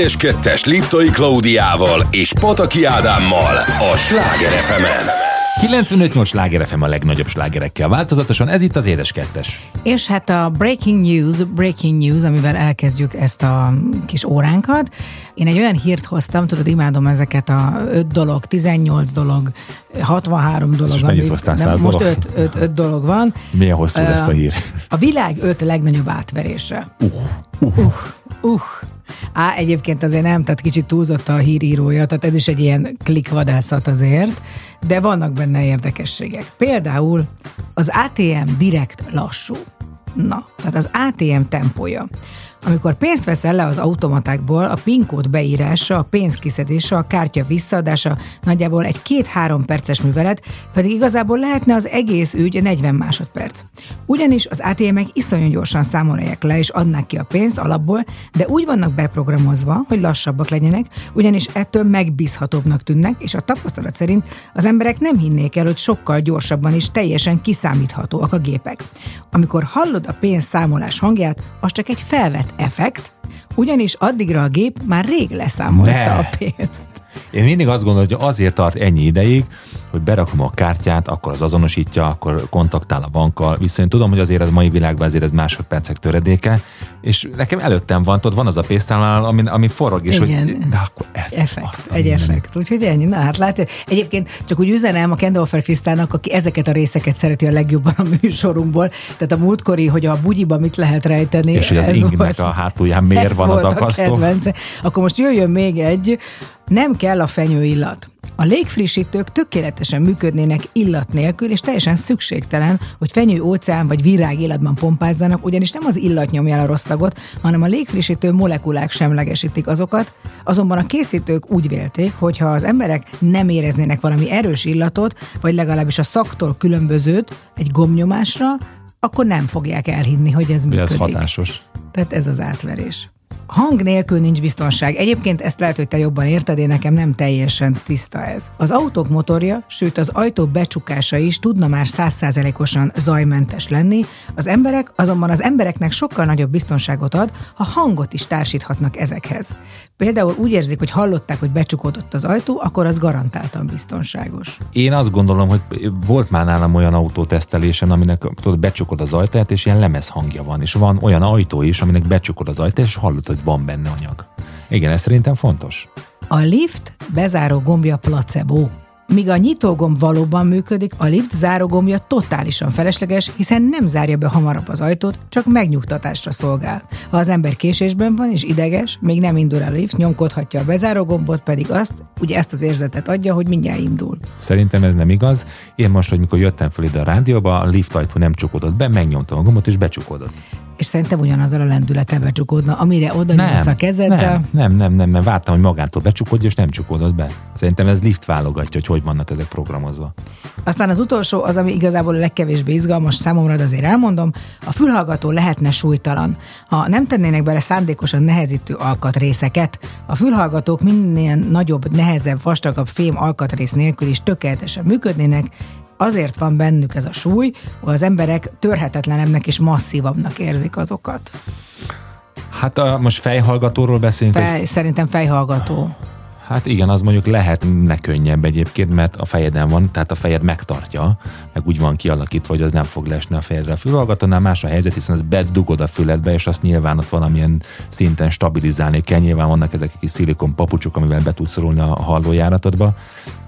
Édes Kettes Liptai Klaudiával és Pataki Ádámmal a Sláger fm 95-8 sláger FM a legnagyobb slágerekkel változatosan, ez itt az Édes Kettes. És hát a Breaking News, Breaking News, amivel elkezdjük ezt a kis óránkat. Én egy olyan hírt hoztam, tudod, imádom ezeket a 5 dolog, 18 dolog, 63 dolog. És mennyit hoztál, nem, 100 Most dolog? 5, 5, 5 dolog van. Milyen hosszú lesz a hír? A világ 5 legnagyobb átverése. Uh, uh. uh. Á, egyébként azért nem, tehát kicsit túlzott a hírírója, tehát ez is egy ilyen klikvadászat azért, de vannak benne érdekességek. Például az ATM direkt lassú. Na, tehát az ATM tempója. Amikor pénzt veszel le az automatákból, a PIN kód beírása, a pénz kiszedése, a kártya visszaadása nagyjából egy két-három perces művelet, pedig igazából lehetne az egész ügy 40 másodperc. Ugyanis az ATM-ek iszonyú gyorsan számolják le és adnák ki a pénzt alapból, de úgy vannak beprogramozva, hogy lassabbak legyenek, ugyanis ettől megbízhatóbbnak tűnnek, és a tapasztalat szerint az emberek nem hinnék el, hogy sokkal gyorsabban és teljesen kiszámíthatóak a gépek. Amikor hallod a pénzszámolás hangját, az csak egy felvett effekt, ugyanis addigra a gép már rég leszámolta Ne. a pénzt. Én mindig azt gondolom, hogy azért tart ennyi ideig, hogy berakom a kártyát, akkor az azonosítja, akkor kontaktál a bankkal. Viszont tudom, hogy azért ez mai világban azért ez másodpercek töredéke, és nekem előttem van, tudod, van az a pénztárnál, ami, ami forog, és Igen. hogy de akkor e, Effekt, egy effekt. Úgyhogy ennyi. Na hát látja. Egyébként csak úgy üzenem a Kendolfer Krisztának, aki ezeket a részeket szereti a legjobban a műsorunkból. Tehát a múltkori, hogy a bugyiba mit lehet rejteni. És hogy az ingnek a hátulján miért van az akasztó. kedvence. Akkor most jöjjön még egy, nem kell a fenyőillat. A légfrissítők tökéletesen működnének illat nélkül, és teljesen szükségtelen, hogy fenyő, óceán vagy virág illatban pompázzanak, ugyanis nem az illat nyomja el a rossz szagot, hanem a légfrissítő molekulák semlegesítik azokat. Azonban a készítők úgy vélték, hogy ha az emberek nem éreznének valami erős illatot, vagy legalábbis a szaktól különbözőt egy gomnyomásra, akkor nem fogják elhinni, hogy ez működik. ez hatásos. Tehát ez az átverés. Hang nélkül nincs biztonság. Egyébként ezt lehet, hogy te jobban érted, én nekem nem teljesen tiszta ez. Az autók motorja, sőt az ajtó becsukása is tudna már százszázalékosan zajmentes lenni, az emberek azonban az embereknek sokkal nagyobb biztonságot ad, ha hangot is társíthatnak ezekhez. Például úgy érzik, hogy hallották, hogy becsukódott az ajtó, akkor az garantáltan biztonságos. Én azt gondolom, hogy volt már nálam olyan autótesztelésen, aminek tudod, becsukod az ajtaját, és ilyen lemez hangja van. És van olyan ajtó is, aminek becsukod az ajtaját, és hallod, hogy van benne anyag. Igen, ez szerintem fontos. A lift bezáró gombja placebo. Míg a nyitógomb valóban működik, a lift zárógombja totálisan felesleges, hiszen nem zárja be hamarabb az ajtót, csak megnyugtatásra szolgál. Ha az ember késésben van és ideges, még nem indul a lift, nyomkodhatja a bezárógombot, pedig azt, ugye ezt az érzetet adja, hogy mindjárt indul. Szerintem ez nem igaz. Én most, hogy mikor jöttem fel ide a rádióba, a lift ajtó nem csukódott be, megnyomtam a gombot, és becsukódott. És szerintem ugyanazzal a lendülettel becsukódna, amire oda nyúlsz a kezeddel. nem, nem, nem, nem, nem, vártam, hogy magától becsukódj, és nem csukódott be. Szerintem ez lift válogatja, hogy hogy vannak ezek programozva. Aztán az utolsó, az, ami igazából a legkevésbé izgalmas számomra, de azért elmondom, a fülhallgató lehetne súlytalan. Ha nem tennének bele szándékosan nehezítő alkatrészeket, a fülhallgatók minél nagyobb, nehezebb, vastagabb fém alkatrész nélkül is tökéletesen működnének, azért van bennük ez a súly, hogy az emberek törhetetlenebbnek és masszívabbnak érzik azokat. Hát a, most fejhallgatóról beszélünk, Fej, hogy szerintem fejhallgató. Hát igen, az mondjuk lehetne könnyebb egyébként, mert a fejeden van, tehát a fejed megtartja, meg úgy van kialakítva, hogy az nem fog lesni a fejedre. A fülhallgatónál más a helyzet, hiszen az bedugod a füledbe, és azt nyilván ott valamilyen szinten stabilizálni kell. Nyilván vannak ezek a kis szilikon papucsok, amivel be tudsz szorulni a hallójáratodba,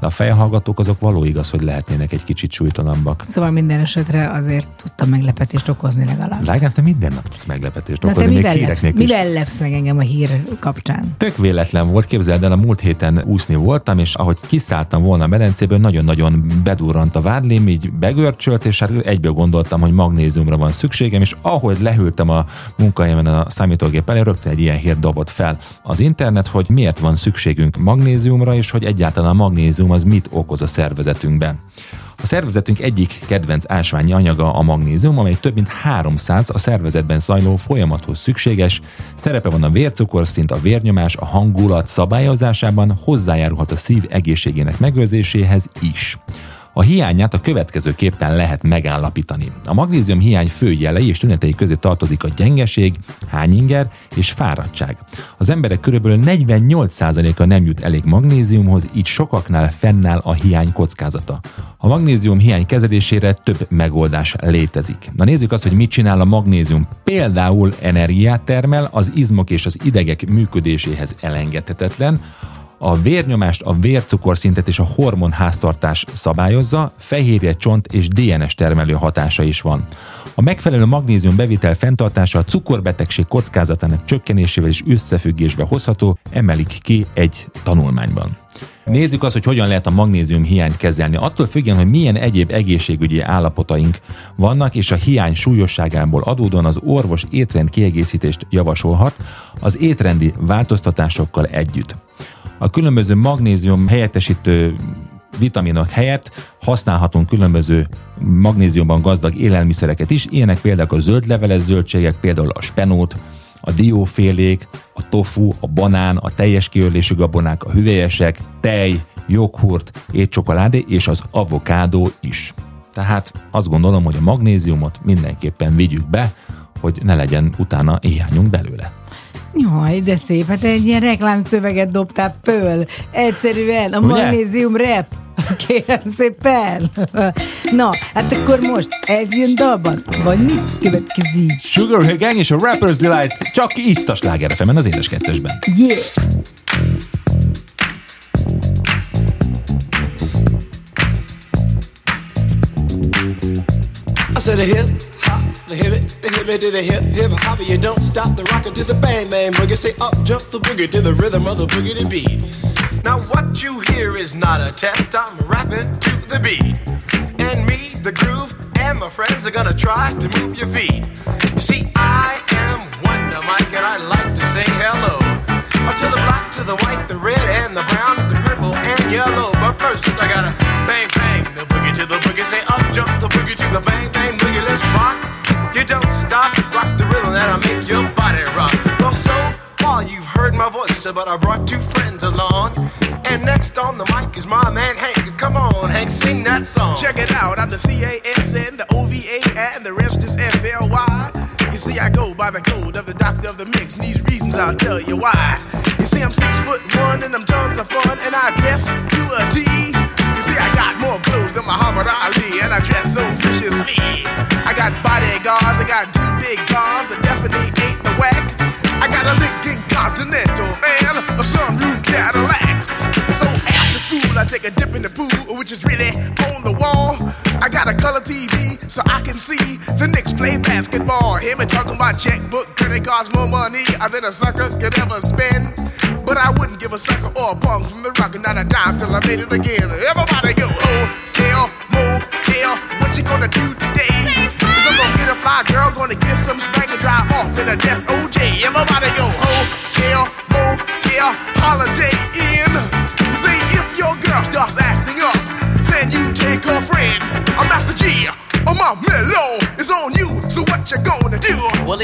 de a fejhallgatók azok való igaz, hogy lehetnének egy kicsit súlytalanabbak. Szóval minden esetre azért tudtam meglepetést okozni legalább. Lágám, te minden nap tudsz meglepetést okozni, még mivel hírek lepsz, mivel lepsz meg engem a hír kapcsán? Tök véletlen volt, képzeld el, a múlt héten úszni voltam, és ahogy kiszálltam volna a medencéből, nagyon-nagyon bedurrant a vádlim, így begörcsölt, és hát egyből gondoltam, hogy magnéziumra van szükségem, és ahogy lehűltem a munkahelyemen a számítógép elé, rögtön egy ilyen hírt dobott fel az internet, hogy miért van szükségünk magnéziumra, és hogy egyáltalán a magnézium az mit okoz a szervezetünkben. A szervezetünk egyik kedvenc ásványi anyaga a magnézium, amely több mint 300 a szervezetben zajló folyamathoz szükséges. Szerepe van a vércukorszint, a vérnyomás, a hangulat szabályozásában, hozzájárulhat a szív egészségének megőrzéséhez is. A hiányát a következőképpen lehet megállapítani. A magnézium hiány fő jelei és tünetei közé tartozik a gyengeség, hányinger és fáradtság. Az emberek körülbelül 48%-a nem jut elég magnéziumhoz, így sokaknál fennáll a hiány kockázata. A magnézium hiány kezelésére több megoldás létezik. Na nézzük azt, hogy mit csinál a magnézium. Például energiát termel, az izmok és az idegek működéséhez elengedhetetlen, a vérnyomást, a vércukorszintet és a hormonháztartás szabályozza, fehérje, csont és DNS termelő hatása is van. A megfelelő magnézium bevitel fenntartása a cukorbetegség kockázatának csökkenésével is összefüggésbe hozható, emelik ki egy tanulmányban. Nézzük azt, hogy hogyan lehet a magnézium hiányt kezelni. Attól függően, hogy milyen egyéb egészségügyi állapotaink vannak, és a hiány súlyosságából adódóan az orvos étrend kiegészítést javasolhat az étrendi változtatásokkal együtt. A különböző magnézium helyettesítő vitaminok helyett használhatunk különböző magnéziumban gazdag élelmiszereket is, ilyenek például a zöldleveles zöldségek, például a spenót, a diófélék, a tofu, a banán, a teljes kiörlésű gabonák, a hüvelyesek, tej, joghurt, étcsokoládé és az avokádó is. Tehát azt gondolom, hogy a magnéziumot mindenképpen vigyük be, hogy ne legyen utána éhányunk belőle. Jaj, de szép, hát egy ilyen reklámszöveget dobtál föl. Egyszerűen, a Ugye? magnézium rep. Kérem szépen. Na, hát akkor most ez jön dalban, vagy mit következik? Sugar Gang és a Rapper's Delight csak itt a Sláger fm az édes kettesben. Yeah! I said a hip the hip the hip to the hip hip hop. You don't stop the rocker to the bang bang boogie. Say up jump the boogie to the rhythm of the boogie to beat. Now what you hear is not a test. I'm rapping to the beat, and me, the groove, and my friends are gonna try to move your feet. You see, I am Wonder Mike, and I like to say hello to the black, to the white, the red, and the brown, and the purple, and yellow. But first, I gotta bang bang the boogie to the boogie. Say up jump the boogie to the bang bang. You don't stop, rock the rhythm that'll make your body rock. Well, so far you've heard my voice, but I brought two friends along. And next on the mic is my man Hank. Come on, Hank, sing that song. Check it out, I'm the CASN, the OVA, and the rest is FLY. You see, I go by the code of the doctor of the mix, and these reasons I'll tell you why. You see, I'm six foot one, and I'm tons of fun, and I dress to a T. You see, I got more clothes than Muhammad Ali, and I dress so viciously. I got bodyguards, I got two big cars, I definitely ain't the whack. I got a Lincoln Continental and a sunroof Cadillac. So after school, I take a dip in the pool, which is really on the wall. I got a color TV so I can see the Knicks play basketball. Hear me talking about checkbook, credit cards, more money than a sucker could ever spend. But I wouldn't give a sucker or a punk from the rock, not a dime till I made it again. Everybody go, hotel, gonna get some spank and drive off in a death OJ. Everybody go, hotel, motel, holiday in. See if your girl starts acting up, then you take her friend. I'm Master G. Oh my mellow is on you, so what you gonna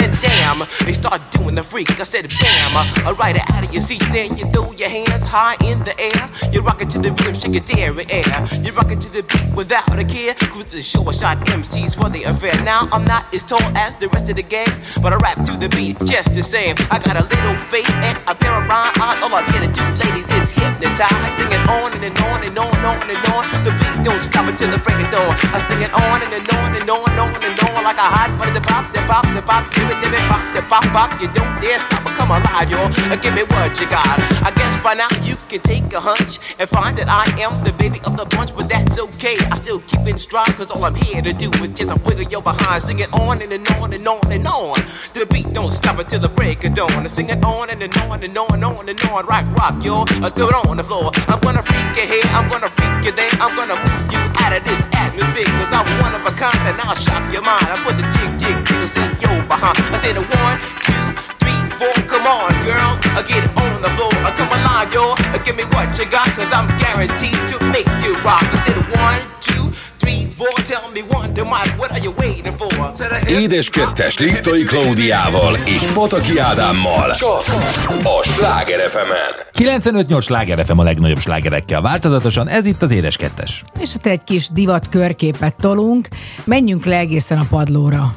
Then damn, they start doing the freak. I said bam, I ride it out of your seat. Then you throw your hands high in the air. You rock it to the rhythm, shake your dairy air. You rock it to the beat without a care. Cruise the show, I shot MCs for the affair. Now I'm not as tall as the rest of the gang, but I rap to the beat just the same. I got a little face and a pair of rhyme eyes. All I'm here to do, ladies, is hypnotize. Singing on and, and on and on and on and on. The beat don't stop until the break of dawn. I sing it on and, and on and on and on and on like a hot butter to pop, then pop, the pop, it, give it, pop, the pop, pop. You don't dare stop or come alive, yo. Uh, Give me what you got. I guess by now you can take a hunch and find that I am the baby of the bunch, but that's okay. I still keep in stride, cause all I'm here to do is just a wiggle your behind, sing it on and, and on and on and on. The beat don't stop until the break of dawn. I sing it on and, and on and on and on and on. Rock, rock, yo. Uh, throw it on the floor. I'm gonna freak you here, I'm gonna freak you there. I'm gonna move you out of this atmosphere, cause I'm one of a kind and I'll shock your mind. I put the jig, jig, jiggles in your behind. I said a one, two, three, four. Come on, girls, uh, get on the floor. Uh, come alive, yo. Give me what you got, cause I'm guaranteed to make you rock. I said one, two, three, four. Tell me one, to Mike, what are you waiting for? To the hip- Édes kettes Liptai Klaudiával és Pataki Ádámmal. Csak a Sláger fm 95-8 sláger FM a legnagyobb slágerekkel változatosan, ez itt az Édes Kettes. És hát egy kis divat körképet tolunk, menjünk le egészen a padlóra.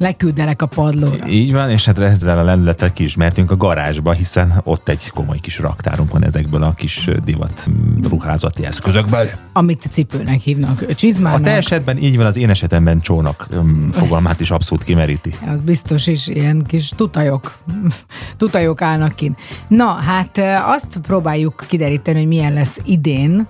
Leküldelek a padlóra. Így van, és hát ezzel a lendülettel ki is mehetünk a garázsba, hiszen ott egy komoly kis raktárunk van ezekből a kis divat ruházati eszközökből. Amit cipőnek hívnak, A csizmának. te esetben így van, az én esetemben csónak fogalmát is abszolút kimeríti. Az biztos is ilyen kis tutajok, tutajok állnak kint. Na, hát azt próbáljuk kideríteni, hogy milyen lesz idén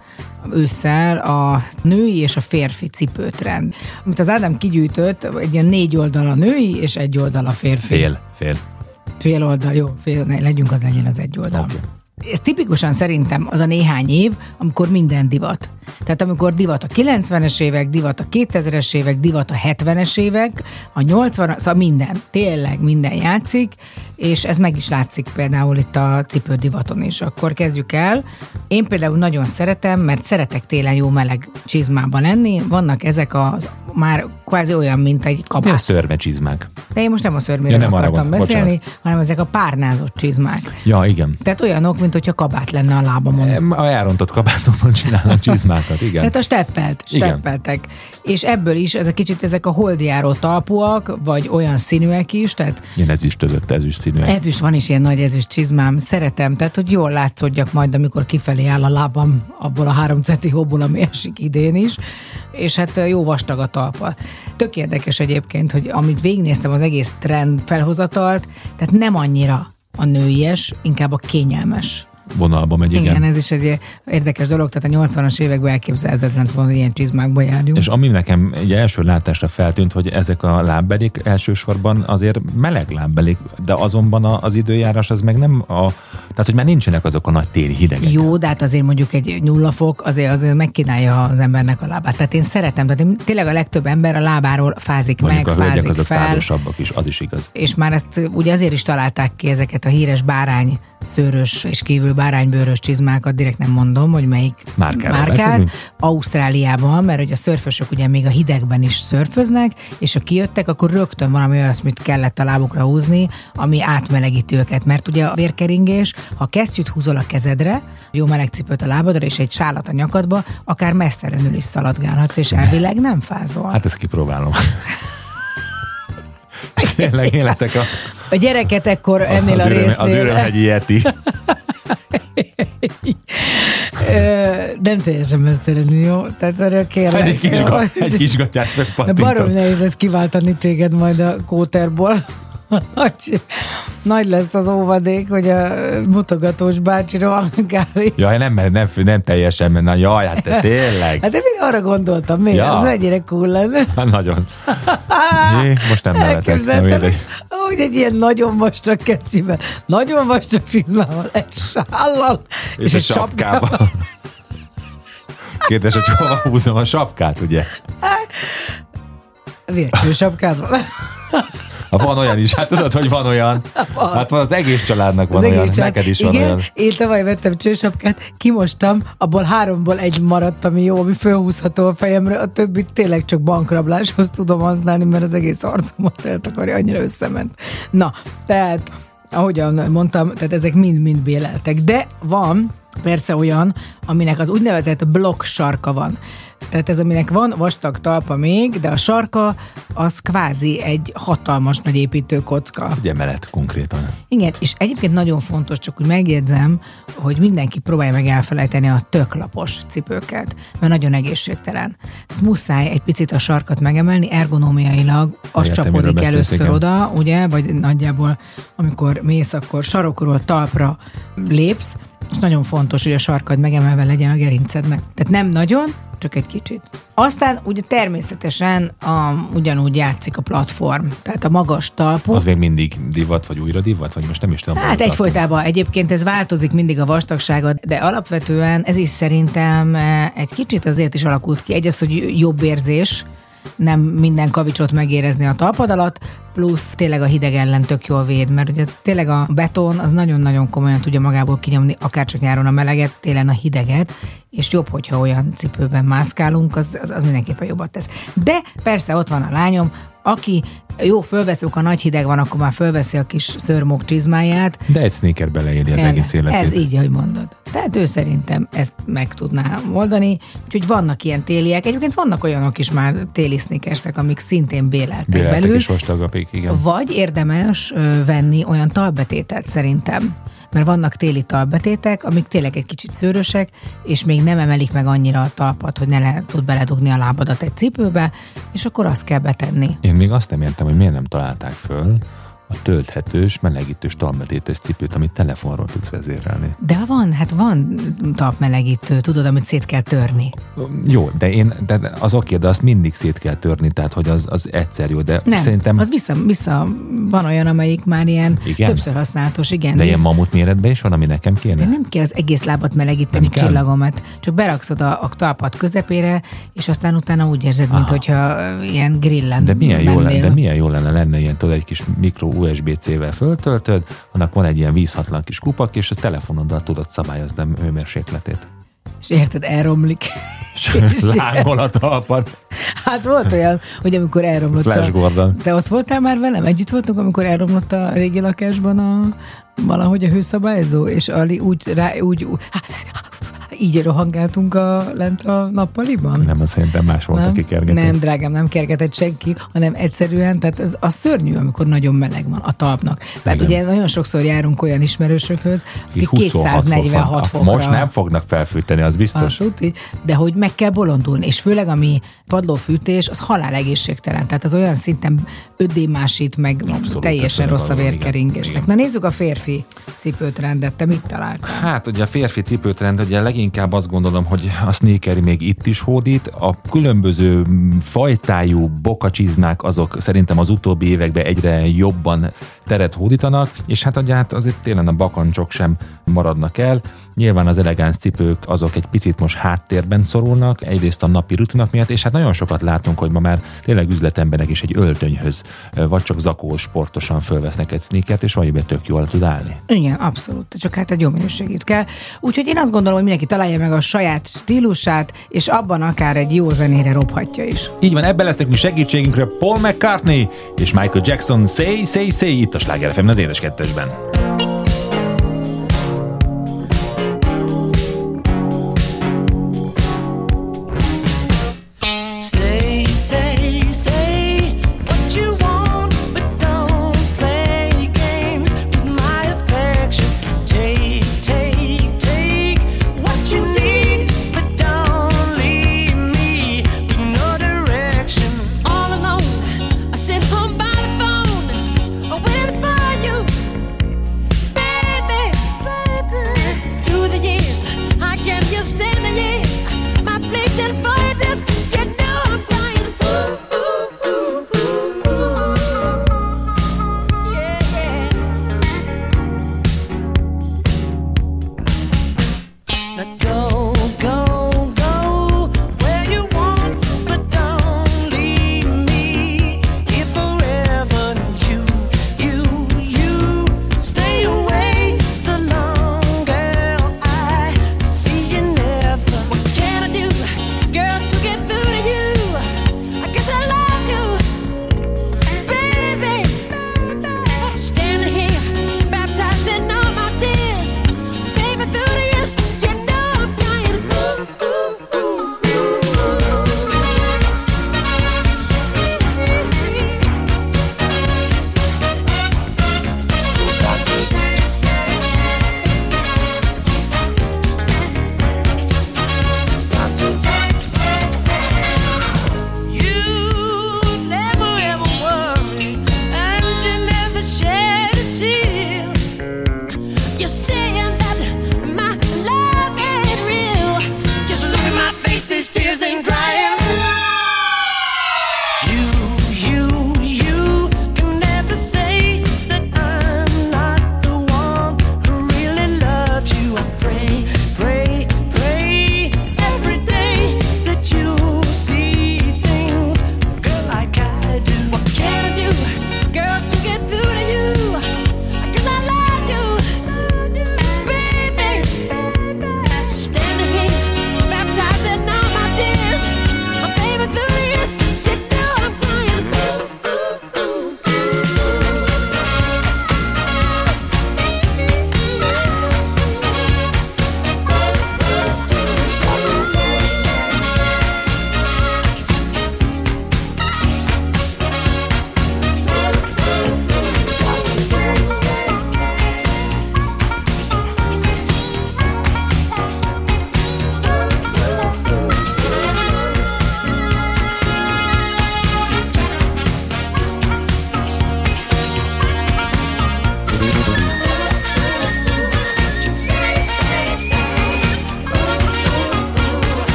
ősszel a női és a férfi cipőtrend. Amit az Ádám kigyűjtött, egy ilyen négy oldal a női és egy oldal a férfi. Fél, fél. Fél oldal, jó, fél, ne, legyünk, az legyen az egy oldal. Oké. Ez tipikusan szerintem az a néhány év, amikor minden divat. Tehát amikor divat a 90-es évek, divat a 2000-es évek, divat a 70-es évek, a 80 szóval minden, tényleg minden játszik, és ez meg is látszik például itt a cipődivaton is. Akkor kezdjük el. Én például nagyon szeretem, mert szeretek télen jó meleg csizmában lenni. Vannak ezek az már kvázi olyan, mint egy a kabát. szörme csizmák? De én most nem a szörméről Ja, nem akartam gondoltam, beszélni, bocsánat. hanem ezek a párnázott csizmák. Ja, igen. Tehát olyanok, mint hogyha kabát lenne a lábamon. A elrontott kabátokon csinálnak csizmákat, igen. Tehát a steppelt, Igen. steppeltek. És ebből is ez a kicsit ezek a holdjáró talpúak, vagy olyan színűek is, tehát Ilyen ezüstözött, ezüst színű. ez is van is ilyen nagy ezüst csizmám, szeretem, tehát hogy jól látszódjak majd, amikor kifelé áll a lábam abból a három centi hóból, ami esik idén is, és hát jó vastag a talpa. Tök érdekes egyébként, hogy amit végignéztem az egész trend felhozatalt, tehát nem annyira a nőies, inkább a kényelmes. Vonalba megy, igen. Igen, ez is egy érdekes dolog, tehát a 80-as években elképzelhetetlen hogy ilyen csizmákba járjunk. És ami nekem egy első látásra feltűnt, hogy ezek a lábbelik elsősorban azért meleg lábbelik, de azonban az időjárás az meg nem a... Tehát, hogy már nincsenek azok a nagy téli hidegek. Jó, de hát azért mondjuk egy nulla fok azért, azért megkínálja az embernek a lábát. Tehát én szeretem, tehát én, tényleg a legtöbb ember a lábáról fázik Mondjuk meg, a fázik azok fel. fádosabbak is, az is igaz. És már ezt ugye azért is találták ki ezeket a híres bárány szőrös és kívül báránybőrös csizmákat, direkt nem mondom, hogy melyik Márkáról márkát. beszélünk? Ausztráliában, mert hogy a szörfösök ugye még a hidegben is szörföznek, és ha kijöttek, akkor rögtön valami olyasmit kellett a lábukra húzni, ami átmelegíti őket, mert ugye a vérkeringés, ha kesztyűt húzol a kezedre, jó meleg cipőt a lábadra és egy sálat a nyakadba, akár mesztelenül is szaladgálhatsz, és elvileg nem fázol. Hát ezt kipróbálom. Tényleg én leszek a, A gyereket ekkor ennél az, a résznél. az örömhegyi Yeti. Nem teljesen mesztelenül, jó? Tehát erről kérlek. Egy kis, egy kis gatyát barom nehéz lesz kiváltani téged majd a kóterból. Hogy Nagy lesz az óvadék, hogy a mutogatós bácsi rohangáli. Jaj, nem, nem, nem, nem teljesen, mert na, jaj, hát te tényleg. Hát én arra gondoltam, miért? Ja. Az mennyire cool lenne. Hát nagyon. Jé, most nem nevetek. Nem hogy egy ilyen nagyon vastag kesztyűben, nagyon vastag csizmával, egy sállal, és, És, egy sapkába. Kérdés, hogy hova húzom a sapkát, ugye? Sapkával. sapkádban. Ha van olyan is, hát tudod, hogy van olyan. Hát van az egész családnak van Az olyan, család- neked is van Igen, olyan. én tavaly vettem csősapkát, kimostam, abból háromból egy maradt, ami jó, ami fölhúzható a fejemre, a többit tényleg csak bankrabláshoz tudom használni, mert az egész arcomat eltakarja, annyira összement. Na, tehát ahogyan mondtam, tehát ezek mind-mind béleltek. De van persze olyan, aminek az úgynevezett blokk sarka van. Tehát ez, aminek van vastag talpa még, de a sarka az kvázi egy hatalmas nagy építőkocka. Egy emelet konkrétan. Igen, és egyébként nagyon fontos, csak úgy megjegyzem, hogy mindenki próbálja meg elfelejteni a töklapos cipőket, mert nagyon egészségtelen. Muszáj egy picit a sarkat megemelni, ergonómiailag az Értem, csapódik először igen. oda, ugye, vagy nagyjából amikor mész, akkor sarokról talpra lépsz, és nagyon fontos, hogy a sarkad megemelve legyen a gerincednek. Tehát nem nagyon, csak egy kicsit. Aztán ugye természetesen a, ugyanúgy játszik a platform, tehát a magas talpú. Az még mindig divat, vagy újra divat, vagy most nem is tudom. Hát egyfolytában egyébként ez változik mindig a vastagsága, de alapvetően ez is szerintem eh, egy kicsit azért is alakult ki. Egy az, hogy jobb érzés, nem minden kavicsot megérezni a talpad alatt, plusz tényleg a hideg ellen tök jól véd, mert ugye tényleg a beton az nagyon-nagyon komolyan tudja magából kinyomni, akár csak nyáron a meleget, télen a hideget, és jobb, hogyha olyan cipőben mászkálunk, az, az, az mindenképpen jobbat tesz. De persze ott van a lányom, aki jó, fölveszünk, a nagy hideg van, akkor már fölveszi a kis szörmok csizmáját, De egy sneaker beleéli az el- egész életét. Ez így, ahogy mondod. Tehát ő szerintem ezt meg tudná oldani. Úgyhogy vannak ilyen téliek. Egyébként vannak olyanok is már téli sneakersek, amik szintén béleltek, Béleltek belül. és igen. Vagy érdemes venni olyan talbetétet szerintem. Mert vannak téli talbetétek, amik tényleg egy kicsit szőrösek, és még nem emelik meg annyira a talpat, hogy ne le, tud beledugni a lábadat egy cipőbe, és akkor azt kell betenni. Én még azt nem értem, hogy miért nem találták föl a tölthetős, melegítős talmetétes cipőt, amit telefonról tudsz vezérelni. De van, hát van talpmelegítő, tudod, amit szét kell törni. Jó, de én, de az oké, de azt mindig szét kell törni, tehát hogy az, az egyszer jó, de Nem, szerintem, az vissza, vissza, van olyan, amelyik már ilyen Igen? többször használatos, igen. de ilyen mamut méretben is van, ami nekem kéne? de nem kell az egész lábat melegíteni Nem csillagomat, csak berakszod a, a talpad közepére, és aztán utána úgy érzed, mint hogyha ö, ilyen grillen De milyen, jó lenne, de milyen jó lenne lenne ilyen, tudod, egy kis mikro USB-C-vel föltöltöd, annak van egy ilyen vízhatlan kis kupak, és a telefonoddal tudod szabályozni a hőmérsékletét. És érted, elromlik. És- Lángol a talpad. Hát volt olyan, hogy amikor elromlott Flash a... Gordon. Te ott voltál már velem? Együtt voltunk, amikor elromlott a régi lakásban a valahogy a hőszabályzó, és Ali úgy, rá, úgy, úgy így rohangáltunk a, lent a nappaliban? Nem, az szerintem más volt, aki kergetett. Nem, drágám, nem kergetett senki, hanem egyszerűen, tehát ez az szörnyű, amikor nagyon meleg van a talpnak. Mert ugye nagyon sokszor járunk olyan ismerősökhöz, akik 26 246 fok fokra. Most nem fognak felfűteni, az biztos. azt tuti, de hogy meg kell bolondulni, és főleg ami padlófűtés, az halál egészségtelen. Tehát az olyan szinten ödémásít, meg Abszolút, teljesen rossz a vérkeringésnek. Na nézzük a férfi cipőtrendet, te mit találtál? Hát ugye a férfi cipőtrend, ugye leginkább azt gondolom, hogy a sneaker még itt is hódít. A különböző fajtájú bokacsizmák azok szerintem az utóbbi években egyre jobban teret hódítanak, és hát ugye hát azért tényleg a bakancsok sem maradnak el. Nyilván az elegáns cipők azok egy picit most háttérben szorulnak, egyrészt a napi rutinok miatt, és hát nagyon sokat látunk, hogy ma már tényleg üzletemberek is egy öltönyhöz, vagy csak zakó sportosan fölvesznek egy sneakert, és valamiben tök jól tud állni. Igen, abszolút. Csak hát egy jó minőségét kell. Úgyhogy én azt gondolom, hogy mindenki találja meg a saját stílusát, és abban akár egy jó zenére robhatja is. Így van, ebben lesznek mi segítségünkre Paul McCartney és Michael Jackson Say, Say, Say itt a Sláger FM az édes kettesben.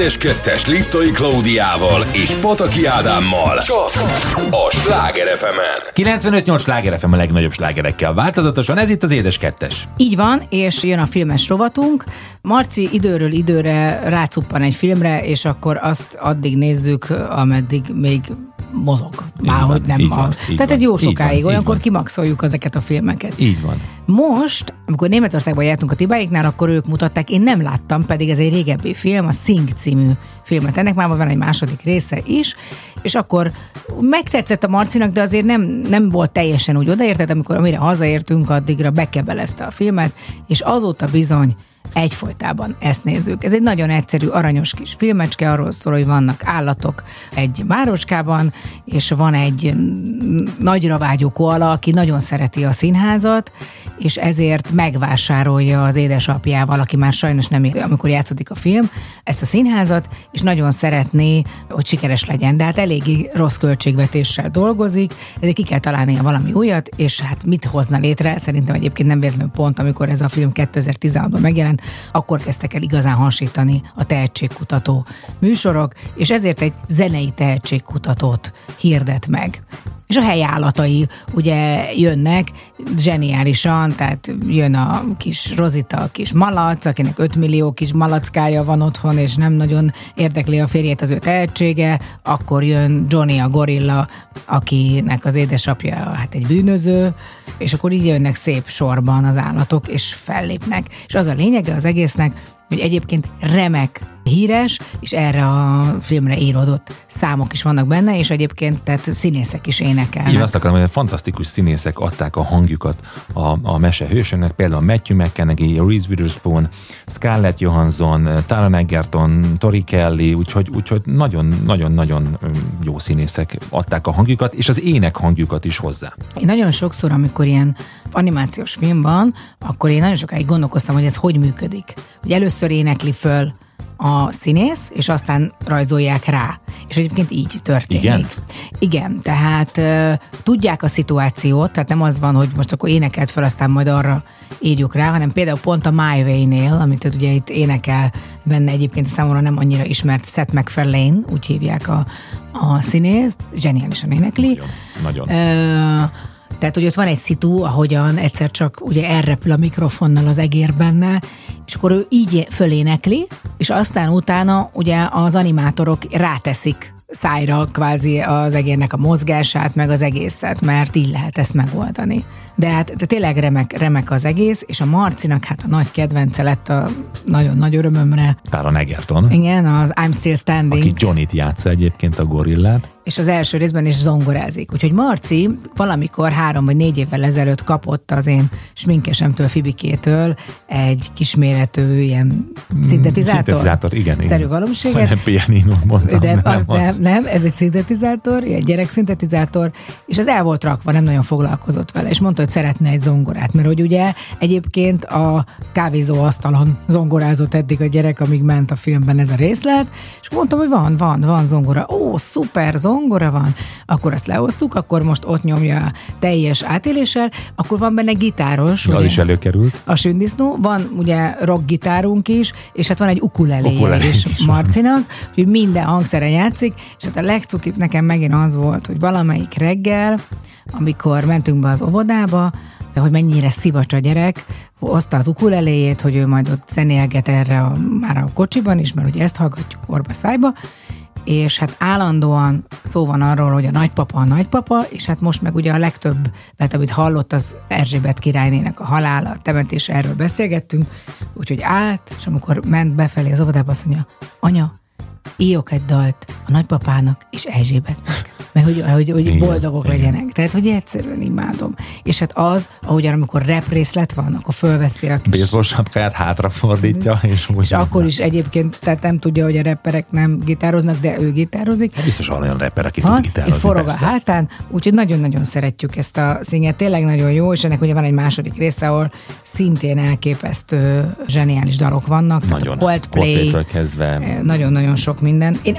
Édes Kettes Liptai Klaudiával és Pataki Ádámmal. Csak a Sláger fm 95-8 sláger FM a legnagyobb slágerekkel változatosan, ez itt az Édes Kettes. Így van, és jön a filmes rovatunk. Marci időről időre rácuppan egy filmre, és akkor azt addig nézzük, ameddig még mozog. Már van, hogy nem a... van, így Tehát van, egy jó van, sokáig, így olyankor van. kimaxoljuk ezeket a filmeket. Így van. Most, amikor Németországban jártunk a Tibáiknál, akkor ők mutatták, én nem láttam, pedig ez egy régebbi film, a Sing című filmet. Ennek már van egy második része is, és akkor megtetszett a Marcinak, de azért nem, nem volt teljesen úgy odaérted, amikor amire hazaértünk, addigra bekebelezte a filmet, és azóta bizony egyfolytában ezt nézzük. Ez egy nagyon egyszerű, aranyos kis filmecske, arról szól, hogy vannak állatok egy városkában, és van egy nagyra vágyó koala, aki nagyon szereti a színházat, és ezért megvásárolja az édesapjával, aki már sajnos nem él, amikor játszódik a film, ezt a színházat, és nagyon szeretné, hogy sikeres legyen. De hát eléggé rossz költségvetéssel dolgozik, ezért ki kell találnia valami újat, és hát mit hozna létre? Szerintem egyébként nem véletlenül pont, amikor ez a film 2016-ban megjelent, akkor kezdtek el igazán hasítani a tehetségkutató műsorok, és ezért egy zenei tehetségkutatót hirdet meg. És a helyállatai ugye jönnek zseniálisan, tehát jön a kis Rozita, a kis malac, akinek 5 millió kis malackája van otthon, és nem nagyon érdekli a férjét az ő tehetsége, akkor jön Johnny a gorilla, akinek az édesapja hát egy bűnöző, és akkor így jönnek szép sorban az állatok, és fellépnek. És az a lényege az egésznek, hogy egyébként remek híres, és erre a filmre íródott számok is vannak benne, és egyébként tehát színészek is énekelnek. Így azt akarom, hogy fantasztikus színészek adták a hangjukat a, a mese hősöknek, például Matthew McConaughey, Reese Witherspoon, Scarlett Johansson, Taron Egerton, Tori Kelly, úgyhogy, úgyhogy nagyon-nagyon-nagyon jó színészek adták a hangjukat, és az ének hangjukat is hozzá. Én nagyon sokszor, amikor ilyen animációs film van, akkor én nagyon sokáig gondolkoztam, hogy ez hogy működik. Hogy először énekli föl a színész, és aztán rajzolják rá. És egyébként így történik. Igen? Igen, tehát uh, tudják a szituációt, tehát nem az van, hogy most akkor énekelt fel, aztán majd arra írjuk rá, hanem például pont a My Way-nél, amit ugye itt énekel benne egyébként számomra nem annyira ismert Seth MacFarlane, úgy hívják a, a színészt, zseniálisan énekli. Nagyon. Ö, tehát, hogy ott van egy szitu, ahogyan egyszer csak ugye elrepül a mikrofonnal az egér benne, és akkor ő így fölénekli, és aztán utána ugye az animátorok ráteszik szájra kvázi az egérnek a mozgását, meg az egészet, mert így lehet ezt megoldani. De hát de tényleg remek, remek az egész, és a Marcinak hát a nagy kedvence lett a nagyon nagy örömömre. Taron Egerton, Igen, az I'm Still Standing. aki Johnnyt játsza egyébként a gorillát. És az első részben is zongorázik. Úgyhogy Marci valamikor három vagy négy évvel ezelőtt kapott az én sminkesemtől, Fibikétől egy kisméretű ilyen szintetizátor. Szintetizátor, igen. igen. Szerű valóséget. Nem pianino mondtam, De nem, az, nem, az. nem, ez egy szintetizátor, egy gyerekszintetizátor, és az el volt rakva, nem nagyon foglalkozott vele, és mondta, hogy szeretne egy zongorát, mert hogy ugye egyébként a kávézó asztalon zongorázott eddig a gyerek, amíg ment a filmben ez a részlet, és mondtam, hogy van, van, van zongora. Ó, szuper, zongora van. Akkor azt lehoztuk, akkor most ott nyomja teljes átéléssel, akkor van benne gitáros. Ugye? is előkerült. a sündisznó, van ugye rockgitárunk is, és hát van egy ukuleléje Ukulele is. Marcinak, hogy minden hangszere játszik, és hát a legcukibb nekem megint az volt, hogy valamelyik reggel, amikor mentünk be az óvodába, de hogy mennyire szivacs a gyerek, hozta az ukuleléjét, hogy ő majd ott zenélget erre a, már a kocsiban is, mert ugye ezt hallgatjuk orba szájba, és hát állandóan szó van arról, hogy a nagypapa a nagypapa, és hát most meg ugye a legtöbb, mert amit hallott, az Erzsébet királynének a halála, a temetés, erről beszélgettünk, úgyhogy állt, és amikor ment befelé az óvodába, azt mondja, anya, írok egy dalt a nagypapának és Erzsébetnek, mert hogy, hogy, hogy Igen, boldogok igen. legyenek. Tehát, hogy egyszerűen imádom. És hát az, ahogyan amikor rap részlet van, akkor fölveszi a kis Baseball sapkáját hátrafordítja, és úgy és akkor is egyébként, tehát nem tudja, hogy a rapperek nem gitároznak, de ő gitározik. Biztos van olyan rapper, aki Van, tud gitározni. forog a persze. hátán, úgyhogy nagyon-nagyon szeretjük ezt a színget, tényleg nagyon jó, és ennek ugye van egy második része, ahol szintén elképesztő zseniális dalok vannak. Nagyon. a Coldplay, Coldplay-től kezdve. eh, nagyon-nagyon sok minden. Én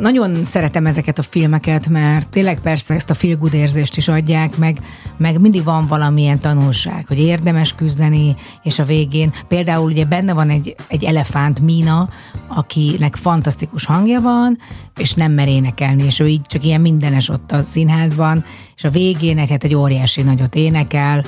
nagyon szeretem ezeket a filmeket, mert mert tényleg persze ezt a feel good érzést is adják, meg, meg mindig van valamilyen tanulság, hogy érdemes küzdeni, és a végén például ugye benne van egy, egy elefánt Mina, akinek fantasztikus hangja van, és nem mer énekelni, és ő így csak ilyen mindenes ott a színházban, és a végén neked egy óriási nagyot énekel,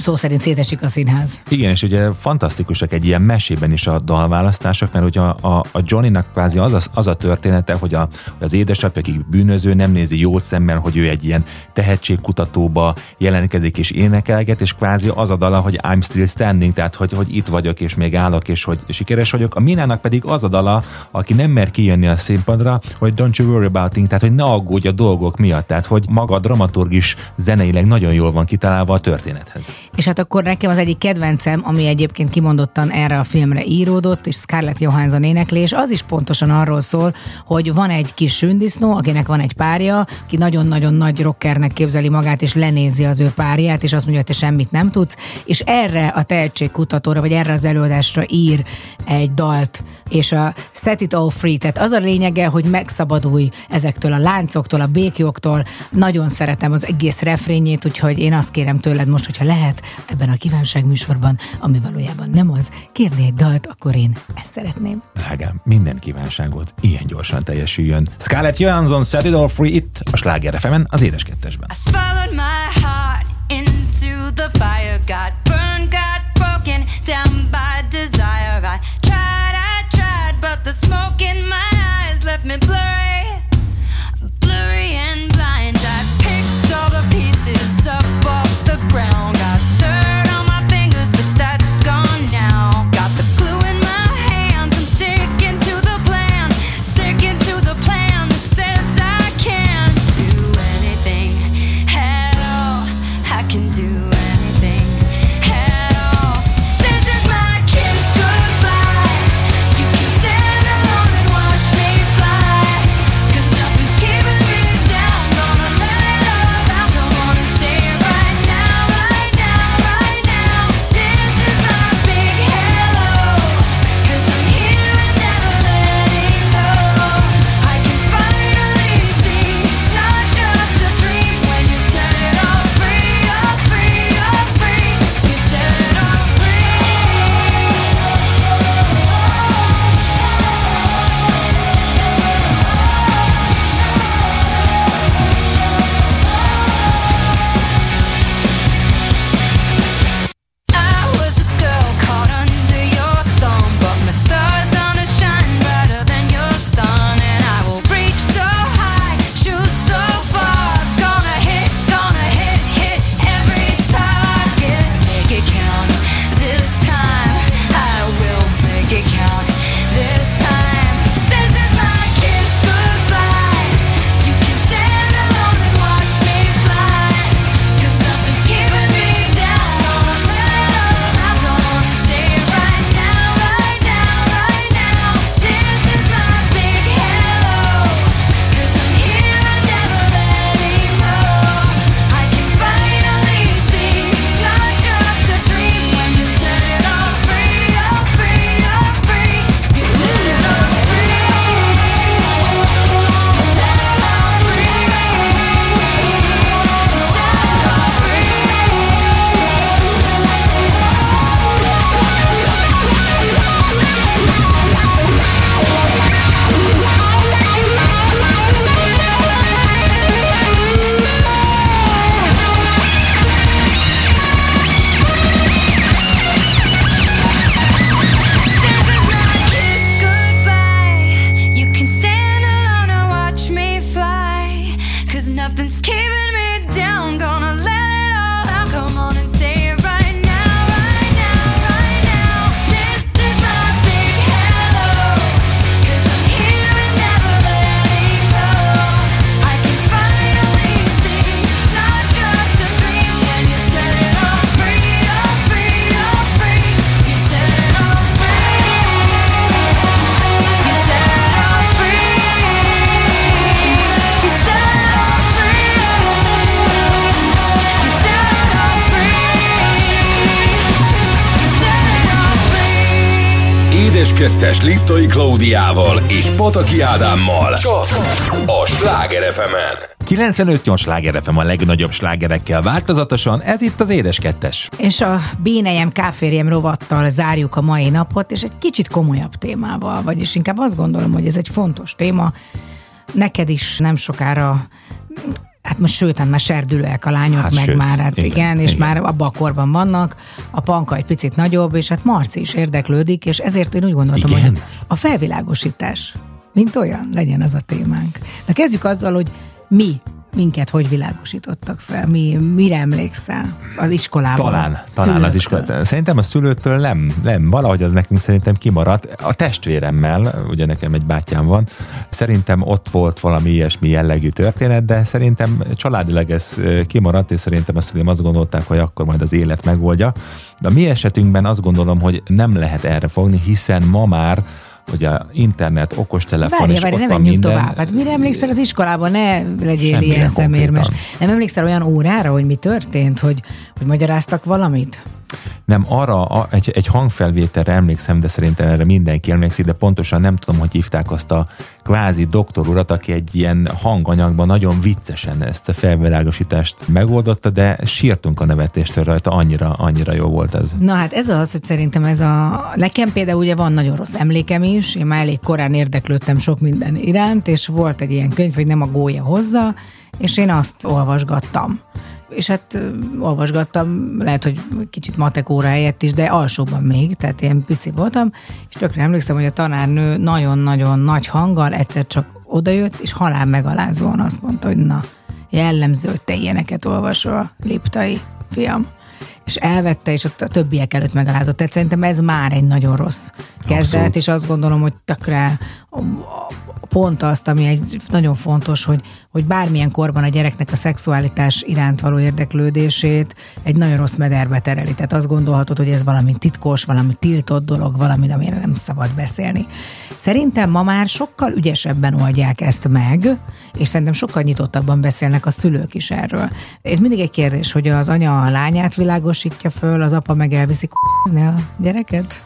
szó szerint szétesik a színház. Igen, és ugye fantasztikusak egy ilyen mesében is a dalválasztások, mert ugye a, a, a Johnnynak kvázi az az a története, hogy, a, az édesapja, aki bűnöző, nem nézi jó szemmel, hogy ő egy ilyen tehetségkutatóba jelentkezik és énekelget, és kvázi az a dala, hogy I'm still standing, tehát hogy, hogy itt vagyok és még állok, és hogy sikeres vagyok. A Minának pedig az a dala, aki nem mer kijönni a színpadra, hogy don't you worry about things, tehát hogy ne aggódj a dolgok miatt, tehát hogy maga a dramaturg is zeneileg nagyon jól van kitalálva a történethez. És hát akkor nekem az egyik kedvencem, ami egyébként kimondottan erre a filmre íródott, és Scarlett Johansson éneklés, az is pontosan arról szól, hogy van egy kis sündisznó, akinek van egy párja, ki nagyon-nagyon nagy rockernek képzeli magát, és lenézi az ő párját, és azt mondja, hogy te semmit nem tudsz, és erre a tehetségkutatóra, vagy erre az előadásra ír egy dalt, és a Set It All Free, tehát az a lényege, hogy megszabadulj ezektől a láncoktól, a békjoktól. Nagyon szeretem az egész refrényét, úgyhogy én azt kérem tőled most, hogyha lehet ebben a kívánság műsorban, ami valójában nem az, kérni egy dalt, akkor én ezt szeretném. Drágám, minden kívánságot ilyen gyorsan teljesüljön. Scarlett Johansson, Set It All Free itt a Sláger az édes kettesben. Followed my heart into the fire, got 20-es Liptai Klaudiával és Pataki Ádámmal. Csak a Sláger fm 95-8 Sláger FM a legnagyobb slágerekkel változatosan, ez itt az Édes Kettes. És a Bénejem Káférjem rovattal zárjuk a mai napot, és egy kicsit komolyabb témával, vagyis inkább azt gondolom, hogy ez egy fontos téma, neked is nem sokára Hát most sőt, hát már serdülőek a lányok, Hát meg sőt, már, hát igen, igen, igen, és igen. már abban a korban vannak, a panka egy picit nagyobb, és hát Marci is érdeklődik, és ezért én úgy gondoltam, Igen? hogy a felvilágosítás, mint olyan, legyen az a témánk. Na kezdjük azzal, hogy mi minket hogy világosítottak fel, mi, mire emlékszel az iskolában? Talán, talán az iskolát. Szerintem a szülőtől nem, nem, valahogy az nekünk szerintem kimaradt. A testvéremmel, ugye nekem egy bátyám van, szerintem ott volt valami ilyesmi jellegű történet, de szerintem családilag ez kimaradt, és szerintem a szüleim azt gondolták, hogy akkor majd az élet megoldja. De a mi esetünkben azt gondolom, hogy nem lehet erre fogni, hiszen ma már ugye internet, okostelefon, Várj, és várj, ott ne van minden. tovább. Hát mire emlékszel az iskolában? Ne legyél Semmire ilyen szemérmes. konkrétan. Nem emlékszel olyan órára, hogy mi történt, hogy, hogy magyaráztak valamit? Nem, arra a, egy, egy hangfelvételre emlékszem, de szerintem erre mindenki emlékszik, de pontosan nem tudom, hogy hívták azt a kvázi doktor urat, aki egy ilyen hanganyagban nagyon viccesen ezt a felvilágosítást megoldotta, de sírtunk a nevetéstől rajta, annyira, annyira jó volt ez. Na hát ez az, hogy szerintem ez a... Nekem például ugye van nagyon rossz emlékem is, én már elég korán érdeklődtem sok minden iránt, és volt egy ilyen könyv, hogy nem a gólya hozza, és én azt olvasgattam. És hát olvasgattam, lehet, hogy kicsit matek óra helyett is, de alsóban még, tehát ilyen pici voltam, és tökre emlékszem, hogy a tanárnő nagyon-nagyon nagy hanggal egyszer csak odajött, és halál megalázóan azt mondta, hogy na, jellemző, hogy te ilyeneket olvasol, liptai fiam és elvette, és ott a többiek előtt megalázott. Tehát szerintem ez már egy nagyon rossz kezdet, Abszolút. és azt gondolom, hogy tökre pont azt, ami egy nagyon fontos, hogy, hogy bármilyen korban a gyereknek a szexualitás iránt való érdeklődését egy nagyon rossz mederbe tereli. Tehát azt gondolhatod, hogy ez valami titkos, valami tiltott dolog, valami, amire nem szabad beszélni. Szerintem ma már sokkal ügyesebben oldják ezt meg, és szerintem sokkal nyitottabban beszélnek a szülők is erről. Ez mindig egy kérdés, hogy az anya a lányát világosítja föl, az apa meg elviszi k***zni a gyereket?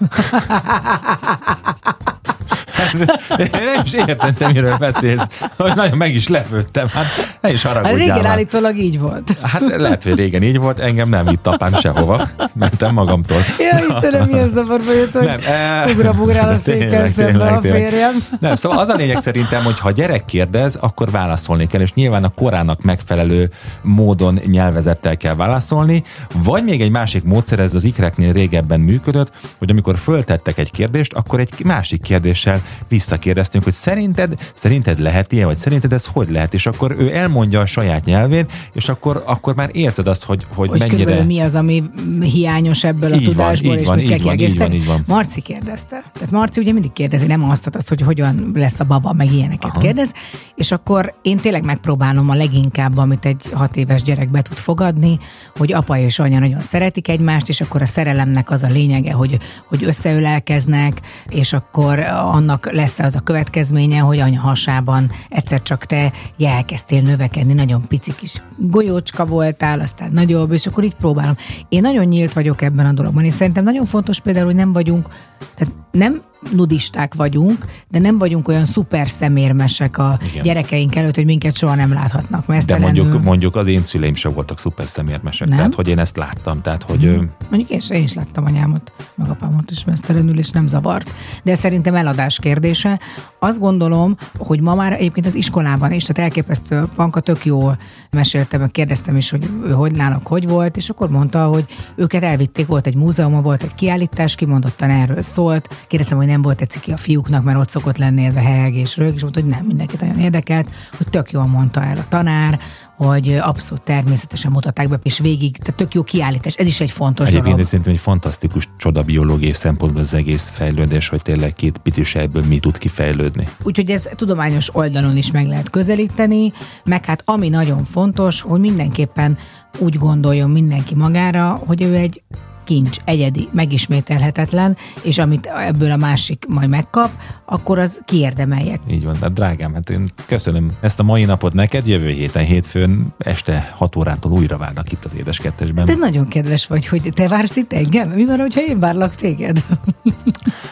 Én nem is értettem, miről beszélsz, hogy nagyon meg is lepődtem. Hát ne is Hát haragudjál régen már. állítólag így volt. Hát lehet, hogy régen így volt, engem nem vitt apám sehova. Mentem magamtól. Ja, Istenem, milyen zavarba jött, hogy Nem, eh, ugra-bugrál a széken szembe a férjem. Nem, szóval az a lényeg szerintem, hogy ha gyerek kérdez, akkor válaszolni kell, és nyilván a korának megfelelő módon nyelvezettel kell válaszolni, vagy még egy másik módszer, ez az ikreknél régebben működött, hogy amikor föltettek egy kérdést, akkor egy másik kérdéssel visszakérdeztünk, hogy szerinted, szerinted lehet ilyen, vagy szerinted ez hogy lehet, és akkor ő elmondja a saját nyelvén, és akkor, akkor már érzed azt, hogy, hogy, Hogy mennyire... mi az, ami hiányos ebből a Így van, tudásból, így és van, így van, így van, így van. Marci kérdezte. Tehát Marci ugye mindig kérdezi, nem azt, az, hogy hogyan lesz a baba, meg ilyeneket Aha. kérdez, és akkor én tényleg megpróbálom a leginkább, amit egy hat éves gyerek be tud fogadni, hogy apa és anya nagyon szeretik egymást, és akkor a szerelemnek az a lényege, hogy, hogy összeölelkeznek, és akkor annak lesz az a következménye, hogy anya hasában egyszer csak te elkezdtél növekedni, nagyon pici kis golyócska voltál, aztán nagyobb, és akkor így próbálom. Én nagyon nyílt vagyok ebben a dologban, és szerintem nagyon fontos például, hogy nem vagyunk, tehát nem nudisták vagyunk, de nem vagyunk olyan szuper szemérmesek a Igen. Gyerekeink előtt, hogy minket soha nem láthatnak. Mert De mondjuk, mondjuk az én szüleim sem voltak szuper szemérmesek, Nem? tehát hogy én ezt láttam, tehát hogy ő, Mondjuk én, én is láttam anyámot, meg apámot is mesztelenül, és nem zavart. De szerintem eladás kérdése. Azt gondolom, hogy ma már egyébként az iskolában is, tehát elképesztő, Panka tök jól meséltem, kérdeztem is, hogy ő hogy náluk hogy volt, és akkor mondta, hogy őket elvitték, volt egy múzeum, volt egy kiállítás, kimondottan erről szólt. Kérdeztem, hogy nem volt egy ciki a fiúknak, mert ott szokott lenni ez a heg és rög, és mondta, hogy nem, mindenkit nagyon érdekelt, hogy tök jól mondta el a tanár, hogy abszolút természetesen mutatták be, és végig, tehát tök jó kiállítás. Ez is egy fontos Egyébként dolog. ez szerintem egy fantasztikus csoda biológiai szempontból az egész fejlődés, hogy tényleg két pici sejtből mi tud kifejlődni. Úgyhogy ez tudományos oldalon is meg lehet közelíteni, meg hát ami nagyon fontos, hogy mindenképpen úgy gondoljon mindenki magára, hogy ő egy kincs, egyedi, megismételhetetlen, és amit ebből a másik majd megkap, akkor az kiérdemelje. Így van, hát drágám, hát én köszönöm ezt a mai napot neked, jövő héten hétfőn este 6 órától újra várnak itt az Édes Kettesben. De nagyon kedves vagy, hogy te vársz itt engem? Mi van, hogyha én várlak téged?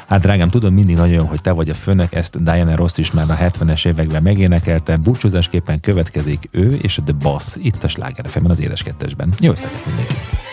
Hát drágám, tudom mindig nagyon hogy te vagy a főnök, ezt Diana Ross is már a 70-es években megénekelte, búcsúzásképpen következik ő és a The Boss itt a Sláger az Édes Kettesben. Jó összeget mindenkinek!